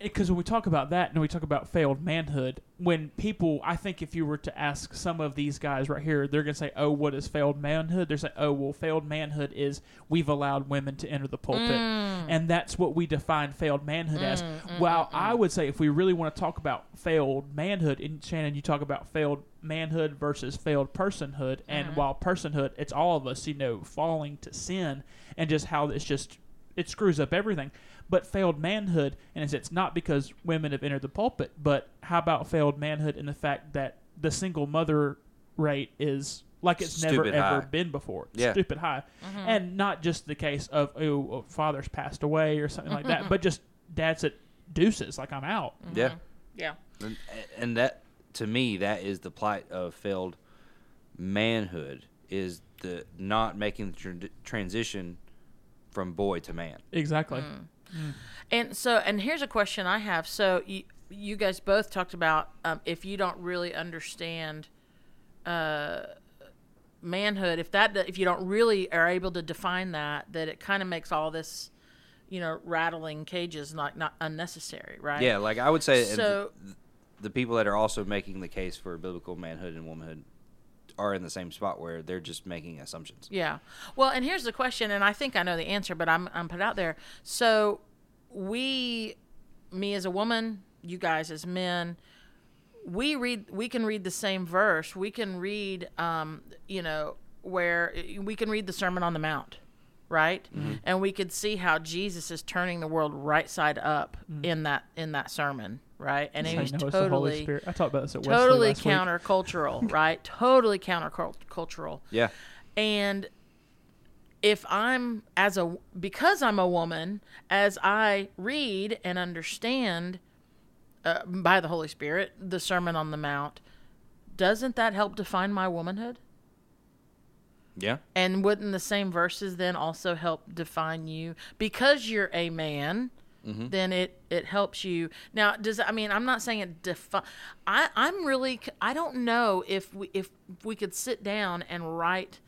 C: because when we talk about that and we talk about failed manhood, when people, I think if you were to ask some of these guys right here, they're going to say, "Oh, what is failed manhood?" They're saying, "Oh, well, failed manhood is we've allowed women to enter the pulpit, mm. and that's what we define failed manhood as." Mm, mm, while I would say, if we really want to talk about failed manhood, and Shannon, you talk about failed manhood versus failed personhood, and mm-hmm. while personhood, it's all of us, you know, falling to sin, and just how it's just it screws up everything. But failed manhood, and it's, it's not because women have entered the pulpit, but how about failed manhood in the fact that the single mother rate is like it's never
D: Stupid
C: ever been before,
D: Yeah.
C: stupid high, mm-hmm. and not just the case of oh father's passed away or something like that, mm-hmm. but just dad's said deuces, like I'm out. Mm-hmm.
D: Yeah.
A: Yeah.
D: And, and that to me that is the plight of failed manhood is the not making the tran- transition from boy to man.
C: Exactly.
A: And so, and here's a question I have. So, you, you guys both talked about um, if you don't really understand uh, manhood, if that, if you don't really are able to define that, that it kind of makes all this, you know, rattling cages not not unnecessary, right?
D: Yeah, like I would say
A: So-
D: the, the people that are also making the case for biblical manhood and womanhood are in the same spot where they're just making assumptions.
A: Yeah. Well, and here's the question, and I think I know the answer, but I'm I'm put out there. So we, me as a woman, you guys as men, we read we can read the same verse. We can read, um, you know, where we can read the Sermon on the Mount, right? And we could see how Jesus is turning the world right side up in that in that sermon, right? And
C: That's how
A: he's
C: you know it's the Holy
A: totally
C: Spirit. I talked about this at
A: totally
C: last week.
A: countercultural, <laughs> right? Totally countercultural.
D: Yeah.
A: And if I'm as a because I'm a woman, as I read and understand uh, by the Holy Spirit the Sermon on the Mount, doesn't that help define my womanhood?
D: Yeah.
A: And wouldn't the same verses then also help define you because you're a man? Then it it helps you. Now, does I mean I'm not saying it define. I I'm really I don't know if we if we could sit down and write.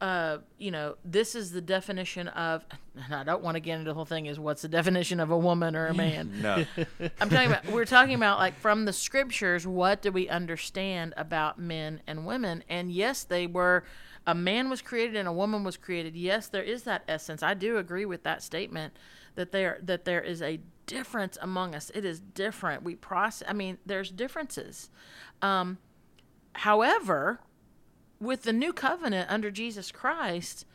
A: Uh, you know, this is the definition of. And I don't want to get into the whole thing. Is what's the definition of a woman or a <laughs> man?
D: No. <laughs>
A: I'm talking about we're talking about like from the scriptures, what do we understand about men and women? And yes, they were a man was created and a woman was created. Yes, there is that essence. I do agree with that statement that there that there is a difference among us. It is different. We process I mean, there's differences. Um however, with the new covenant under Jesus Christ,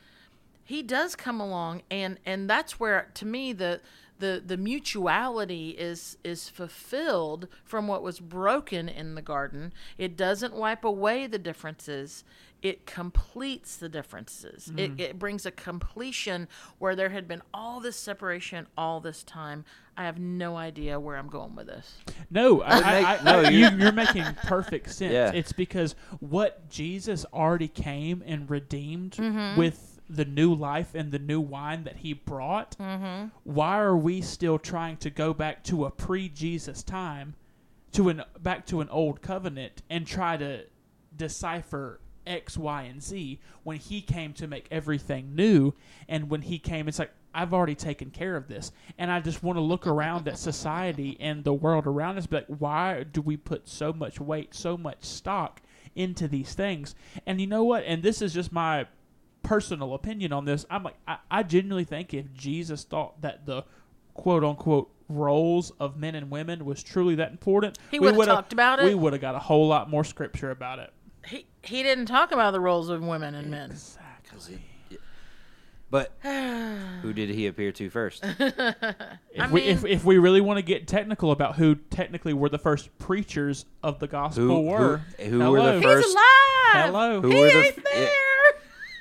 A: he does come along and and that's where to me the the the mutuality is is fulfilled from what was broken in the garden it doesn't wipe away the differences it completes the differences it, it brings a completion where there had been all this separation all this time i have no idea where i'm going with this
C: No, <laughs> I, I, I,
D: no, you-
C: you, you're making perfect <laughs> sense.
D: Yeah.
C: It's because what Jesus already came and redeemed
A: Mm-hmm.
C: with the new life and the new wine that He brought.
A: Mm-hmm.
C: Why are we still trying to go back to a pre-Jesus time, to an back to an old covenant, and try to decipher X, Y, and Z when He came to make everything new? And when He came, it's like I've already taken care of this, and I just want to look around at society and the world around us. But why do we put so much weight, so much stock into these things? And you know what? And this is just my personal opinion on this. I'm like, I, I genuinely think if Jesus thought that the quote unquote roles of men and women was truly that important,
A: He would've
C: would've-
A: talked about it.
C: We would have got a whole lot more scripture about it.
A: he he didn't talk about the roles of women and men
C: Exactly.
D: But <sighs> who did he appear to first? <laughs>
C: If,
A: I
C: we, if, if we really want to get technical about who technically were the first preachers of the gospel
D: Who- who-
C: were,
D: who were the
C: hello.
D: first-
A: he's alive
C: Hello.
D: Who
A: he
D: were the
A: ain't there
D: yeah.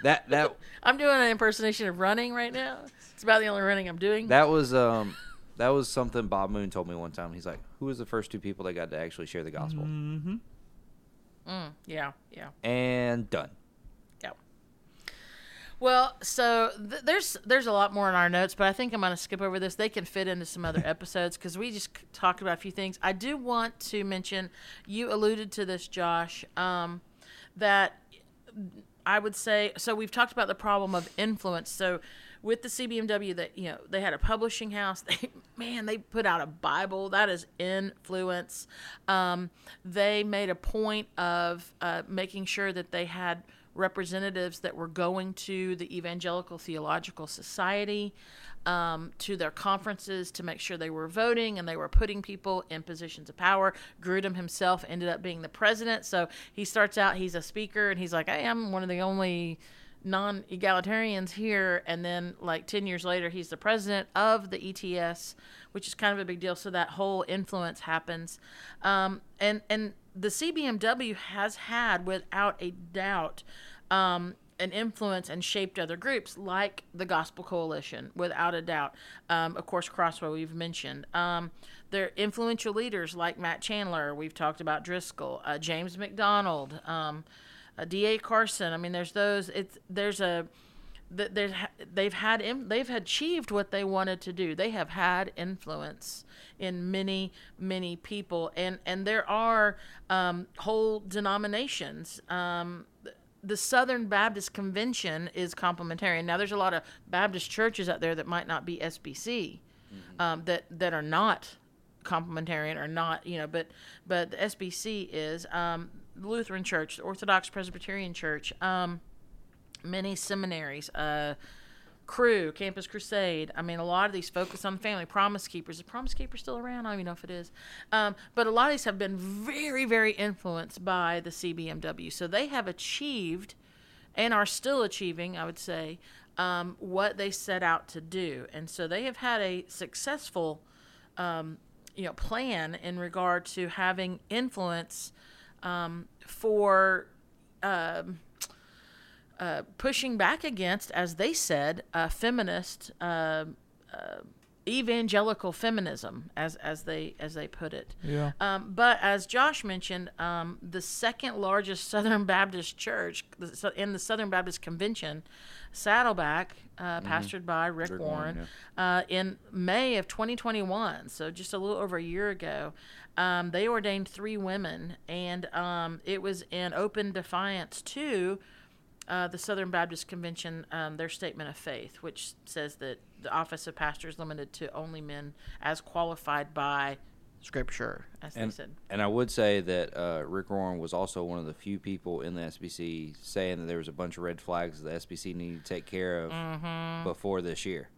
D: That that <laughs>
A: i'm doing an impersonation of running right now it's about the only running i'm doing
D: that was <laughs> um that was something Bob Moon told me one time. He's like, "Who was the first two people that got to actually share the gospel?"
C: Mm-hmm.
A: Mm, yeah yeah
D: And done.
A: Yeah. Well, so th- there's there's a lot more in our notes, but I think I'm going to skip over this. They can fit into some other <laughs> episodes because we just c- talked about a few things. I do want to mention you alluded to this, Josh, um, that I would say so. We've talked about the problem of influence. So with the CBMW, that you know they had a publishing house. <laughs> They man, they put out a Bible that is influence. Um, they made a point of uh, making sure that they had representatives that were going to the Evangelical Theological Society, um, to their conferences to make sure they were voting and they were putting people in positions of power. Grudem himself ended up being the president. So he starts out, he's a speaker, and he's like, hey, I'm one of the only non egalitarians here. And then, like 10 years later, he's the president of the ETS, which is kind of a big deal. So that whole influence happens. Um, and, and the CBMW has had, without a doubt, um, an influence and shaped other groups like the Gospel Coalition, without a doubt. Um, of course, Crossway we've mentioned. Um, influential leaders like Matt Chandler. We've talked about Driscoll, uh, James MacDonald, um, uh, D.A. Carson. I mean, there's those. It's there's a there's they've had they've achieved what they wanted to do. They have had influence in many many people, and and there are um, whole denominations. Um, the Southern Baptist Convention is complementarian. Now, there's a lot of Baptist churches out there that might not be SBC, mm-hmm. um, that that are not complementarian or not, you know, but but the SBC is um, Lutheran Church, the Orthodox Presbyterian Church, um, many seminaries. Uh, Cru, Campus Crusade. I mean, a lot of these focus on the family. Promise Keepers. Is Promise Keeper still around? I don't even know if it is. Um, but a lot of these have been very, very influenced by the CBMW. So they have achieved and are still achieving, I would say, um, what they set out to do. And so they have had a successful, um, you know, plan in regard to having influence um, for. Um, uh, pushing back against, as they said, uh, feminist, uh, uh, evangelical feminism, as as they as they put it.
C: Yeah.
A: Um, but as Josh mentioned, um, the second largest <laughs> Southern Baptist church in the Southern Baptist Convention, Saddleback, uh, mm-hmm. pastored by Rick, Rick Warren, Warren yeah. in May of 2021, so just a little over a year ago. Um, they ordained three women, and um, it was in open defiance to uh, the Southern Baptist Convention, um, their statement of faith, which says that the office of pastor is limited to only men as qualified by Scripture, as
D: and,
A: they said.
D: And I would say that uh, Rick Warren was also one of the few people in the SBC saying that there was a bunch of red flags that the SBC needed to take care of mm-hmm. before this year.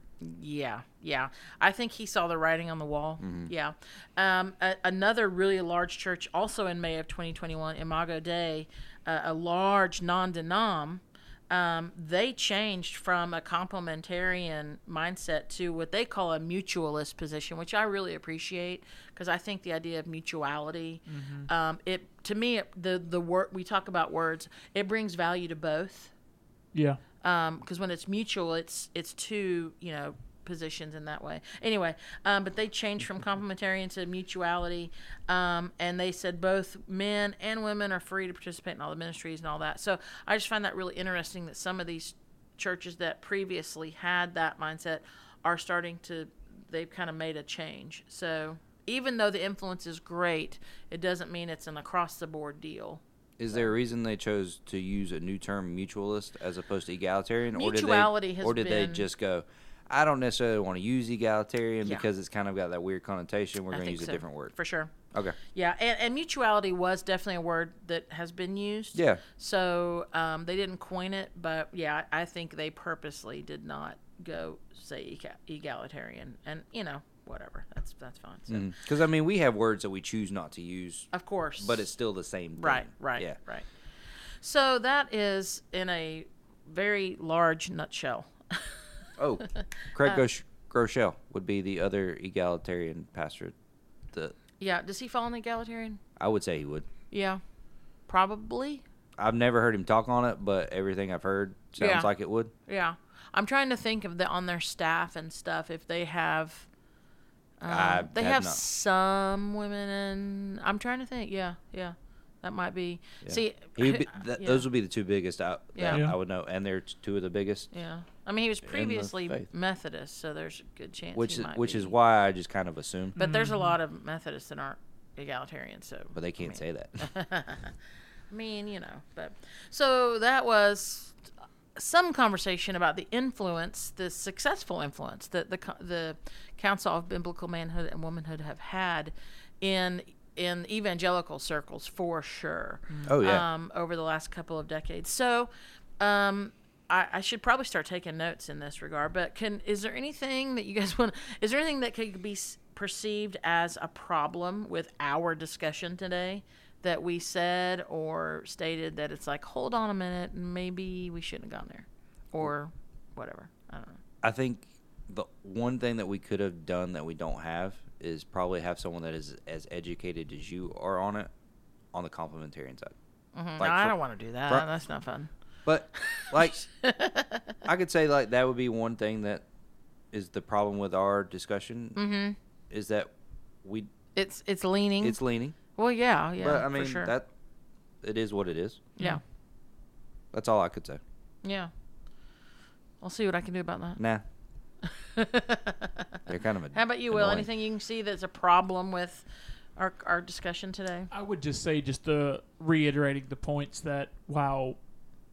A: Yeah, yeah. I think he saw the writing on the wall.
D: Mm-hmm.
A: Yeah. Um, a, another really large church, also in May of 2021, Imago Dei, uh, a large non-denom, um, they changed from a complementarian mindset to what they call a mutualist position, which I really appreciate because I think the idea of mutuality, mm-hmm. um, it to me, it, the the word we talk about words, it brings value to both.
C: Yeah.
A: Because um, when it's mutual, it's it's two you know positions in that way. Anyway, um, but they changed from complementarian to mutuality, um, and they said both men and women are free to participate in all the ministries and all that. So I just find that really interesting that some of these churches that previously had that mindset are starting to they've kind of made a change. So even though the influence is great, it doesn't mean it's an across the board deal.
D: Is there a reason they chose to use a new term, mutualist, as opposed to egalitarian,
A: Mutuality
D: or did they, or did they just go, I don't necessarily want to use egalitarian
A: Yeah.
D: because it's kind of got that weird connotation. We're going to use
A: so,
D: a different word.
A: for sure.
D: Okay.
A: Yeah, and, and mutuality was definitely a word that has been used.
D: Yeah.
A: So um, they didn't coin it, but yeah, I think they purposely did not go say ega- egalitarian, and you know whatever. That's that's fine. So
D: Because I mean, we have words that we choose not to use,
A: of course,
D: but it's still the same. Thing.
A: right, right,
D: Yeah.
A: right. So that is in a very large nutshell. <laughs>
D: Oh, <laughs>
A: Uh,
D: Craig Grosh- Groeschel would be the other egalitarian pastor. The
A: yeah, does he fall in the egalitarian?
D: I would say he would.
A: Yeah, probably.
D: I've never heard him talk on it, but everything I've heard sounds
A: Yeah.
D: like it would.
A: Yeah, I'm trying to think of the on their staff and stuff if they have. Um,
D: I
A: they
D: have
A: have some women, and I'm trying to think. Yeah, yeah, that might be.
D: Yeah.
A: See,
D: be, <laughs> th-
A: yeah.
D: Those would be the two biggest out
A: Yeah.
C: Yeah.
D: I would know, and they're two of the biggest.
A: Yeah, I mean he was previously. Methodist, so there's a good chance.
D: Which
A: he
D: is
A: might
D: which
A: be.
D: is why I just kind of assume,
A: But there's a
C: Mhm.
A: lot of Methodists that aren't egalitarian, so.
D: but they can't
A: I
D: say that. <laughs> <laughs>
A: I mean, you know, but so that was some conversation about the influence, the successful influence that the the Council of Biblical Manhood and Womanhood have had in in evangelical circles for sure.
D: Oh, yeah.
A: Um, over the last couple of decades. So, um, I, I should probably start taking notes in this regard. But can is there anything that you guys <laughs> want? Is there anything that could be perceived as a problem with our discussion today? That we said or stated that it's like, hold on a minute, maybe we shouldn't have gone there, or whatever. I don't know.
D: I think the one thing that we could have done that we don't have is probably have someone that is as educated as you are on it on the complementarian side.
A: Mhm.
D: Like
A: no, I don't want to do that.
D: for-
A: That's not fun.
D: But like <laughs> I could say like that would be one thing that is the problem with our discussion
A: Mm-hmm.
D: is that we
A: It's it's leaning.
D: it's leaning.
A: well, yeah, yeah.
D: but I mean
A: for sure.
D: that it is what it is.
A: yeah,
D: That's all I could say.
A: yeah. I'll see what I can do about that.
D: Nah. <laughs> They're kind of a
A: How about you, Will?
D: annoying.
A: Anything you can see that's a problem with our our discussion today?
C: I would just say, just uh, reiterating the points that while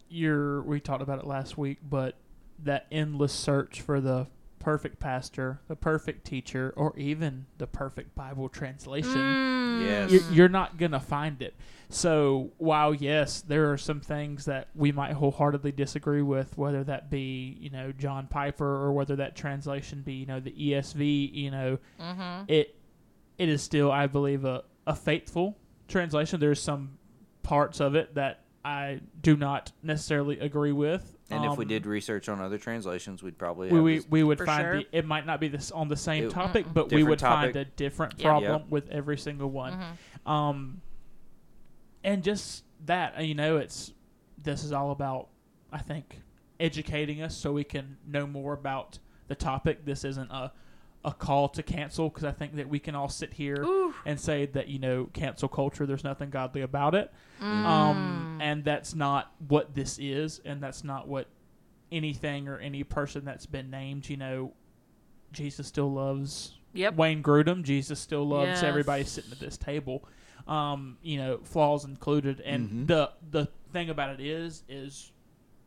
C: you're, we talked about it last week, but that endless search for the perfect pastor, the perfect teacher, or even the perfect Bible translation,
A: Mm.
D: Yes.
C: you're, you're not going to find it. So while yes, there are some things that we might wholeheartedly disagree with, whether that be you know John Piper or whether that translation be you know the ESV, you know
A: Mm-hmm.
C: it it is still I believe a, a faithful translation. There's some parts of it that I do not necessarily agree with.
D: And if we
C: Um,
D: did research on other translations, we'd probably
C: we,
D: have
C: we,
D: this-
C: we would
A: For
C: find
A: sure.
C: the, it might not be this on the same
D: It-
C: topic,
A: Mm-mm.
C: but we
D: Different
C: would find a different
A: Yeah.
C: problem
D: Yeah.
C: with every single one.
A: Mm-hmm.
C: Um, and just that, uh, you know, it's this is all about, I think, educating us so we can know more about the topic. This isn't a a call to cancel because I think that we can all sit here
A: Ooh.
C: and say that you know cancel culture. There's nothing godly about it,
A: Mm.
C: um, and that's not what this is, and that's not what anything or any person that's been named. You know, Jesus still loves
A: Yep.
C: Wayne Grudem. Jesus still loves
A: Yes.
C: everybody sitting at this table. Um, you know, flaws included. And
D: Mhm.
C: the the thing about it is, is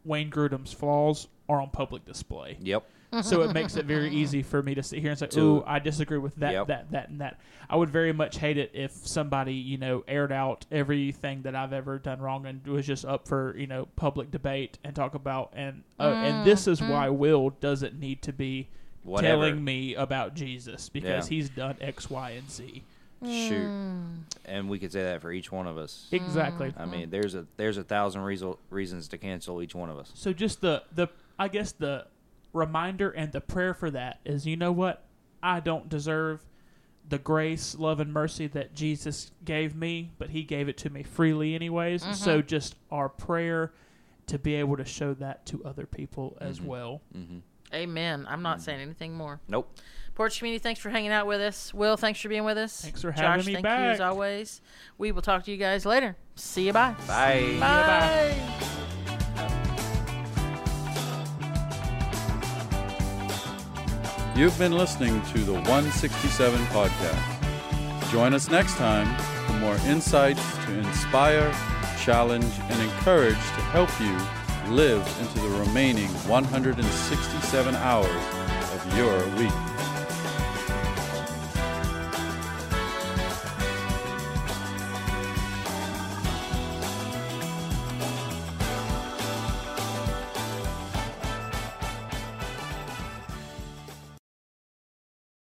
C: Wayne Grudem's flaws are on public display.
D: Yep.
C: So it makes it very easy for me to sit here and say,
D: To-
C: "Ooh, I disagree with that,
D: Yep.
C: that, that, and that." I would very much hate it if somebody, you know, aired out everything that I've ever done wrong and was just up for, you know, public debate and talk about. And uh, and this is why Will doesn't need to be
D: Whatever.
C: telling me about Jesus because
D: Yeah.
C: he's done X, Y, and Z.
D: Shoot.
A: Mm.
D: And we could say that for each one of us.
C: Exactly.
D: I mean, there's a there's a thousand reason, reasons to cancel each one of us.
C: So just the the I guess the reminder and the prayer for that is you know what I don't deserve the grace, love, and mercy that Jesus gave me, but He gave it to me freely anyways. Mm-hmm. So just our prayer to be able to show that to other people as mm-hmm. well.
D: hmm
A: Amen. I'm not mm-hmm. saying anything more.
D: Nope.
A: Porch Community, thanks for hanging out with us. Will, thanks for being with us.
C: Thanks for
A: Josh,
C: having me
A: thank you as always. We will talk to you guys later. See you. Bye.
D: Bye.
A: Bye.
B: You've been listening to the 167 podcast. Join us next time for more insights to inspire, challenge, and encourage to help you live into the remaining 167 hours of your week.